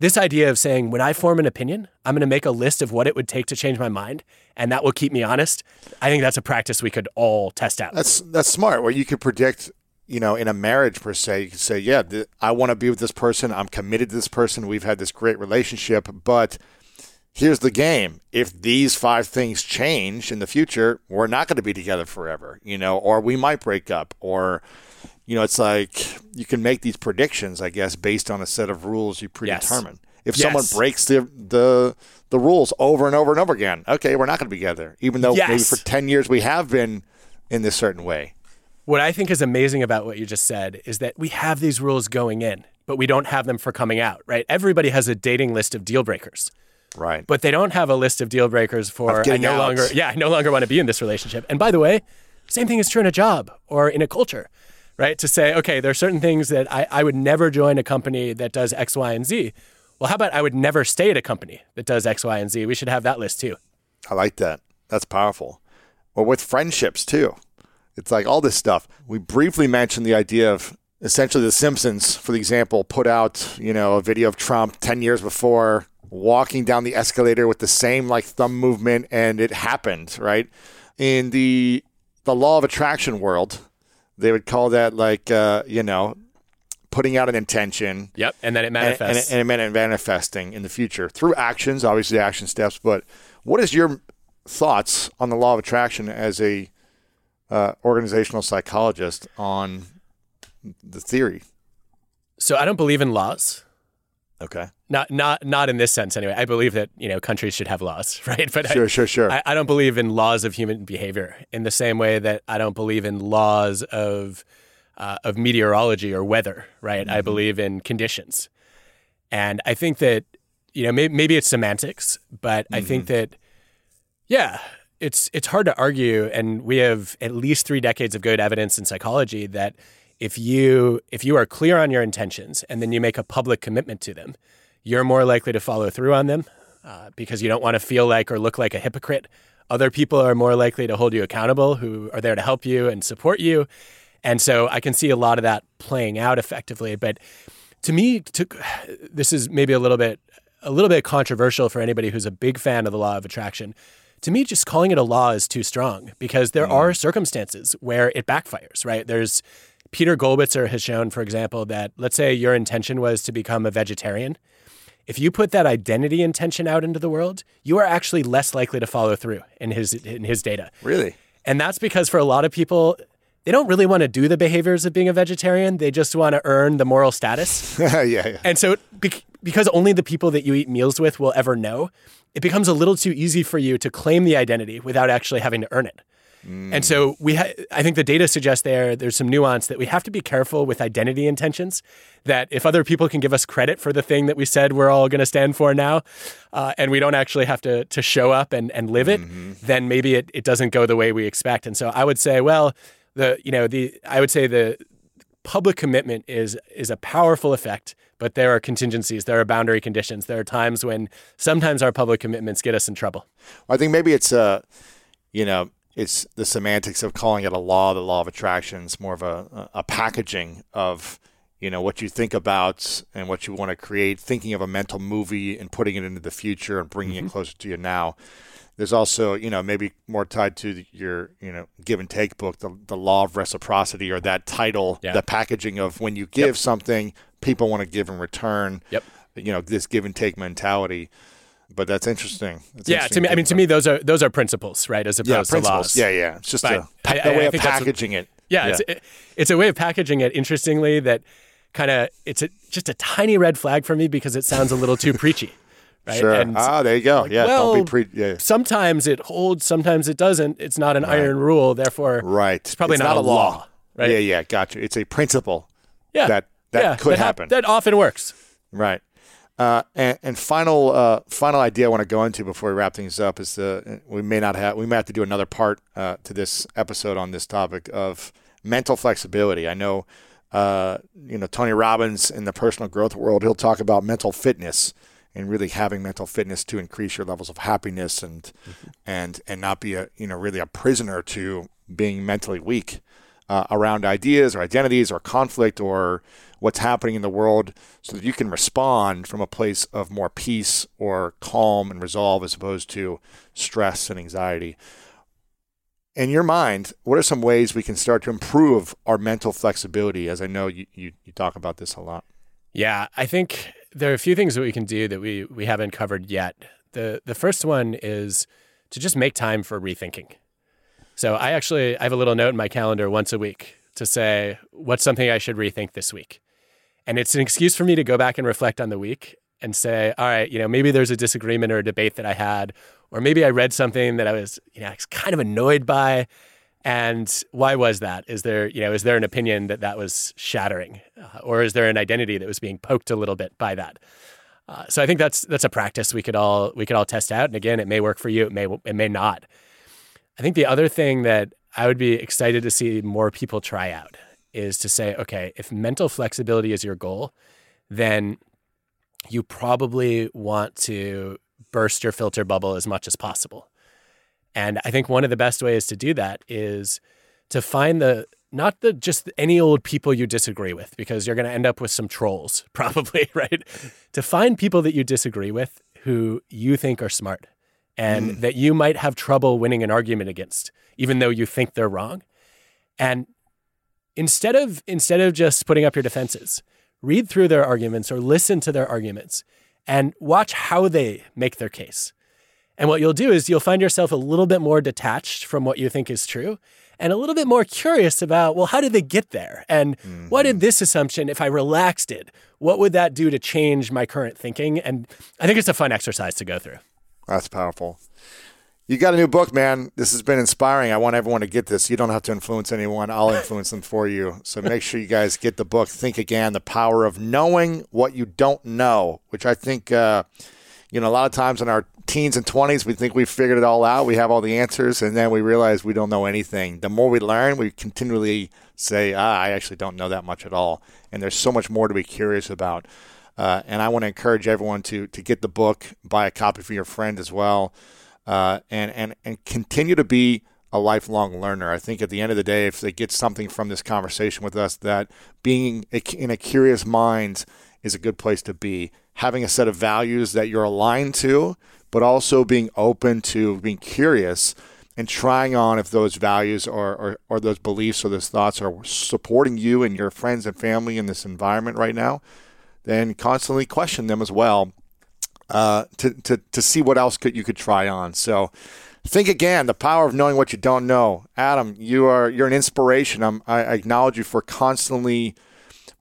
this idea of saying when I form an opinion, I'm going to make a list of what it would take to change my mind, and that will keep me honest. I think that's a practice we could all test out. That's that's smart. Where you could predict, you know, in a marriage per se, you could say, yeah, th- I want to be with this person. I'm committed to this person. We've had this great relationship, but here's the game. If these five things change in the future, we're not going to be together forever, you know, or we might break up, or you know, it's like you can make these predictions, I guess, based on a set of rules you predetermine. If someone breaks the the the rules over and over and over again, okay, we're not going to be together, even though maybe for ten years we have been in this certain way. What I think is amazing about what you just said is that we have these rules going in, but we don't have them for coming out, right? Everybody has a dating list of deal breakers. Right. But they don't have a list of deal breakers for I no out. longer yeah, I no longer want to be in this relationship. And by the way, same thing is true in a job or in a culture, right? To say, okay, there are certain things that I, I would never join a company that does X, Y, and Z. Well, how about I would never stay at a company that does X, Y, and Z? We should have that list too. I like that. That's powerful. Or with friendships too. It's like all this stuff. We briefly mentioned the idea of essentially The Simpsons, for the example, put out, you know, a video of Trump 10 years before walking down the escalator with the same like thumb movement and it happened, right? In the the law of attraction world, they would call that like uh, you know, putting out an intention. Yep. And then it manifests. And, and, and it manifesting in the future through actions, obviously action steps. But what is your thoughts on the law of attraction as a uh, organizational psychologist on the theory. So I don't believe in laws. Okay. Not not not in this sense anyway. I believe that you know countries should have laws, right? But sure, I, sure, sure. I, I, don't believe in laws of human behavior in the same way that I don't believe in laws of uh, of meteorology or weather, right? Mm-hmm. I believe in conditions, and I think that you know maybe, maybe it's semantics, but mm-hmm. I think mm-hmm. that yeah, it's it's hard to argue, and we have at least three decades of good evidence in psychology that if you if you are clear on your intentions and then you make a public commitment to them, you're more likely to follow through on them uh, because you don't want to feel like or look like a hypocrite. Other people are more likely to hold you accountable, who are there to help you and support you, and so I can see a lot of that playing out effectively. But to me, to, this is maybe a little bit a little bit controversial for anybody who's a big fan of the law of attraction to me, just calling it a law is too strong because there mm. are circumstances where it backfires, right? There's Peter Gollwitzer has shown, for example, that let's say your intention was to become a vegetarian. If you put that identity intention out into the world, you are actually less likely to follow through in his in his data. Really? And that's because for a lot of people, they don't really want to do the behaviors of being a vegetarian. They just want to earn the moral status. yeah, yeah. And so, because only the people that you eat meals with will ever know, it becomes a little too easy for you to claim the identity without actually having to earn it. Mm. And so we, ha- I think the data suggests there there's some nuance that we have to be careful with identity intentions. That if other people can give us credit for the thing that we said we're all going to stand for now, uh, and we don't actually have to to show up and, and live it, mm-hmm. then maybe it, it doesn't go the way we expect. And so I would say, well, the you know the I would say the public commitment is is a powerful effect but there are contingencies, there are boundary conditions, there are times when sometimes our public commitments get us in trouble. I think maybe it's uh, you know, it's the semantics of calling it a law, the law of attraction. It's more of a, a packaging of you know what you think about and what you want to create, thinking of a mental movie and putting it into the future and bringing mm-hmm. it closer to you now. There's also, you know, maybe more tied to your, you know, give and take book, the, the law of reciprocity, or that title, yeah. the packaging of when you give yep. something, people want to give in return. Yep. You know, this give and take mentality. But that's interesting. That's yeah, interesting to me, I mean, to me, those are those are principles, right? As opposed yeah, to laws. Yeah, yeah. It's just a, I, way of packaging what, it. Yeah, yeah. It's, it, it's a way of packaging it. Interestingly, that kind of it's a, just a tiny red flag for me because it sounds a little too preachy. Right? Sure. And ah, there you go. Like, yeah. Well, don't be pre- yeah. Sometimes it holds, sometimes it doesn't. It's not an right. iron rule, therefore, right. It's probably it's not, not, a law. law. Right? Yeah, yeah. Gotcha. It's a principle. Yeah. That that yeah, could that happen. that often works. Right. Uh, and, and, final uh, final idea I want to go into before we wrap things up is the we may not have we may have to do another part uh, to this episode on this topic of mental flexibility. I know uh, you know Tony Robbins in the personal growth world he'll talk about mental fitness and really having mental fitness to increase your levels of happiness and mm-hmm. and and not be a you know really a prisoner to being mentally weak uh, around ideas or identities or conflict or what's happening in the world so that you can respond from a place of more peace or calm and resolve as opposed to stress and anxiety. In your mind, what are some ways we can start to improve our mental flexibility? As I know you, you, you talk about this a lot. Yeah, I think there are a few things that we can do that we, we haven't covered yet. The, the first one is to just make time for rethinking. So I actually I have a little note in my calendar once a week to say what's something I should rethink this week. And it's an excuse for me to go back and reflect on the week and say, all right, you know, maybe there's a disagreement or a debate that I had, or maybe I read something that I was, you know, kind of annoyed by. And why was that? Is there, you know, is there an opinion that that was shattering, uh, or is there an identity that was being poked a little bit by that? Uh, so I think that's that's a practice we could all we could all test out. And again, it may work for you, it may it may not. I think the other thing that I would be excited to see more people try out is to say, okay, if mental flexibility is your goal, then you probably want to burst your filter bubble as much as possible. And I think one of the best ways to do that is to find the not the just any old people you disagree with because you're going to end up with some trolls probably, right? to find people that you disagree with who you think are smart and mm. that you might have trouble winning an argument against even though you think they're wrong. And instead of instead of just putting up your defenses, read through their arguments or listen to their arguments and watch how they make their case. And what you'll do is you'll find yourself a little bit more detached from what you think is true and a little bit more curious about, well, how did they get there? And mm-hmm. what did this assumption, if I relaxed it, what would that do to change my current thinking? And I think it's a fun exercise to go through. That's powerful. You got a new book, man. This has been inspiring. I want everyone to get this. You don't have to influence anyone. I'll influence them for you. So make sure you guys get the book. Think again: the power of knowing what you don't know, which I think, uh, you know, a lot of times in our teens and twenties, we think we've figured it all out. We have all the answers, and then we realize we don't know anything. The more we learn, we continually say, "Ah, I actually don't know that much at all." And there's so much more to be curious about. Uh, and I want to encourage everyone to to get the book, buy a copy for your friend as well uh, and, and, and continue to be a lifelong learner. I think at the end of the day, if they get something from this conversation with us, that being in a curious mind is a good place to be. Having a set of values that you're aligned to, but also being open to being curious and trying on if those values or, or, or those beliefs or those thoughts are supporting you and your friends and family in this environment right now, then constantly question them as well uh, to, to, to see what else could you could try on. So think again, the power of knowing what you don't know. Adam, you are you're an inspiration. I'm, I acknowledge you for constantly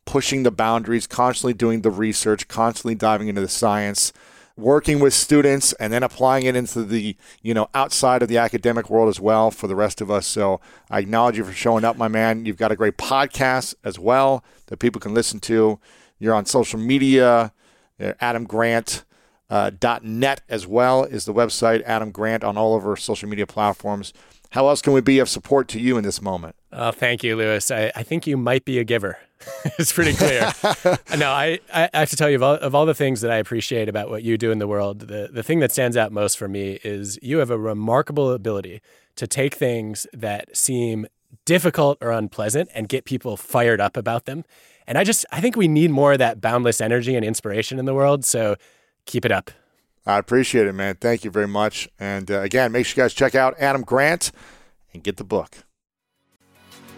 pushing the boundaries, constantly doing the research, constantly diving into the science, working with students, and then applying it into the you know outside of the academic world as well for the rest of us. So I acknowledge you for showing up, my man. You've got a great podcast as well that people can listen to. You're on social media, Adam Grant. Uh, .net as well is the website. Adam Grant on all of our social media platforms. How else can we be of support to you in this moment? Oh, thank you, Lewis. I, I think you might be a giver. it's pretty clear. no, I, I have to tell you, of all, of all the things that I appreciate about what you do in the world, the, the thing that stands out most for me is you have a remarkable ability to take things that seem difficult or unpleasant and get people fired up about them. And I just, I think we need more of that boundless energy and inspiration in the world. So Keep it up. I appreciate it, man. Thank you very much. And uh, again, make sure you guys check out Adam Grant and get the book.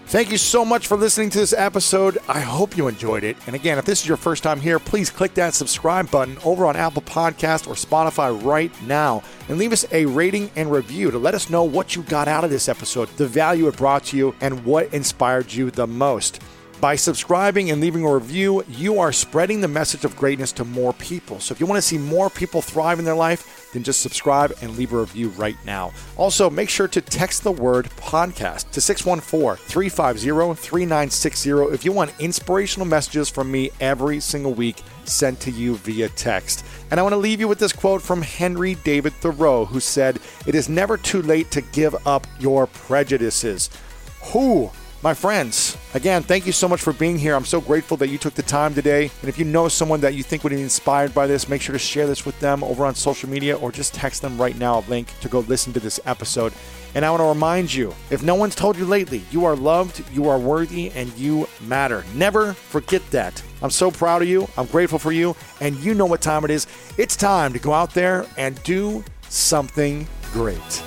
Thank you so much for listening to this episode. I hope you enjoyed it. And again, if this is your first time here, please click that subscribe button over on Apple Podcast or Spotify right now and leave us a rating and review to let us know what you got out of this episode, the value it brought to you, and what inspired you the most. By subscribing and leaving a review, you are spreading the message of greatness to more people. So if you want to see more people thrive in their life, then just subscribe and leave a review right now. Also, make sure to text the word podcast to 614 350 3960 if you want inspirational messages from me every single week sent to you via text. And I want to leave you with this quote from Henry David Thoreau, who said, It is never too late to give up your prejudices. Who my friends, again, thank you so much for being here. I'm so grateful that you took the time today. And if you know someone that you think would be inspired by this, make sure to share this with them over on social media or just text them right now a link to go listen to this episode. And I want to remind you if no one's told you lately, you are loved, you are worthy, and you matter. Never forget that. I'm so proud of you. I'm grateful for you. And you know what time it is. It's time to go out there and do something great.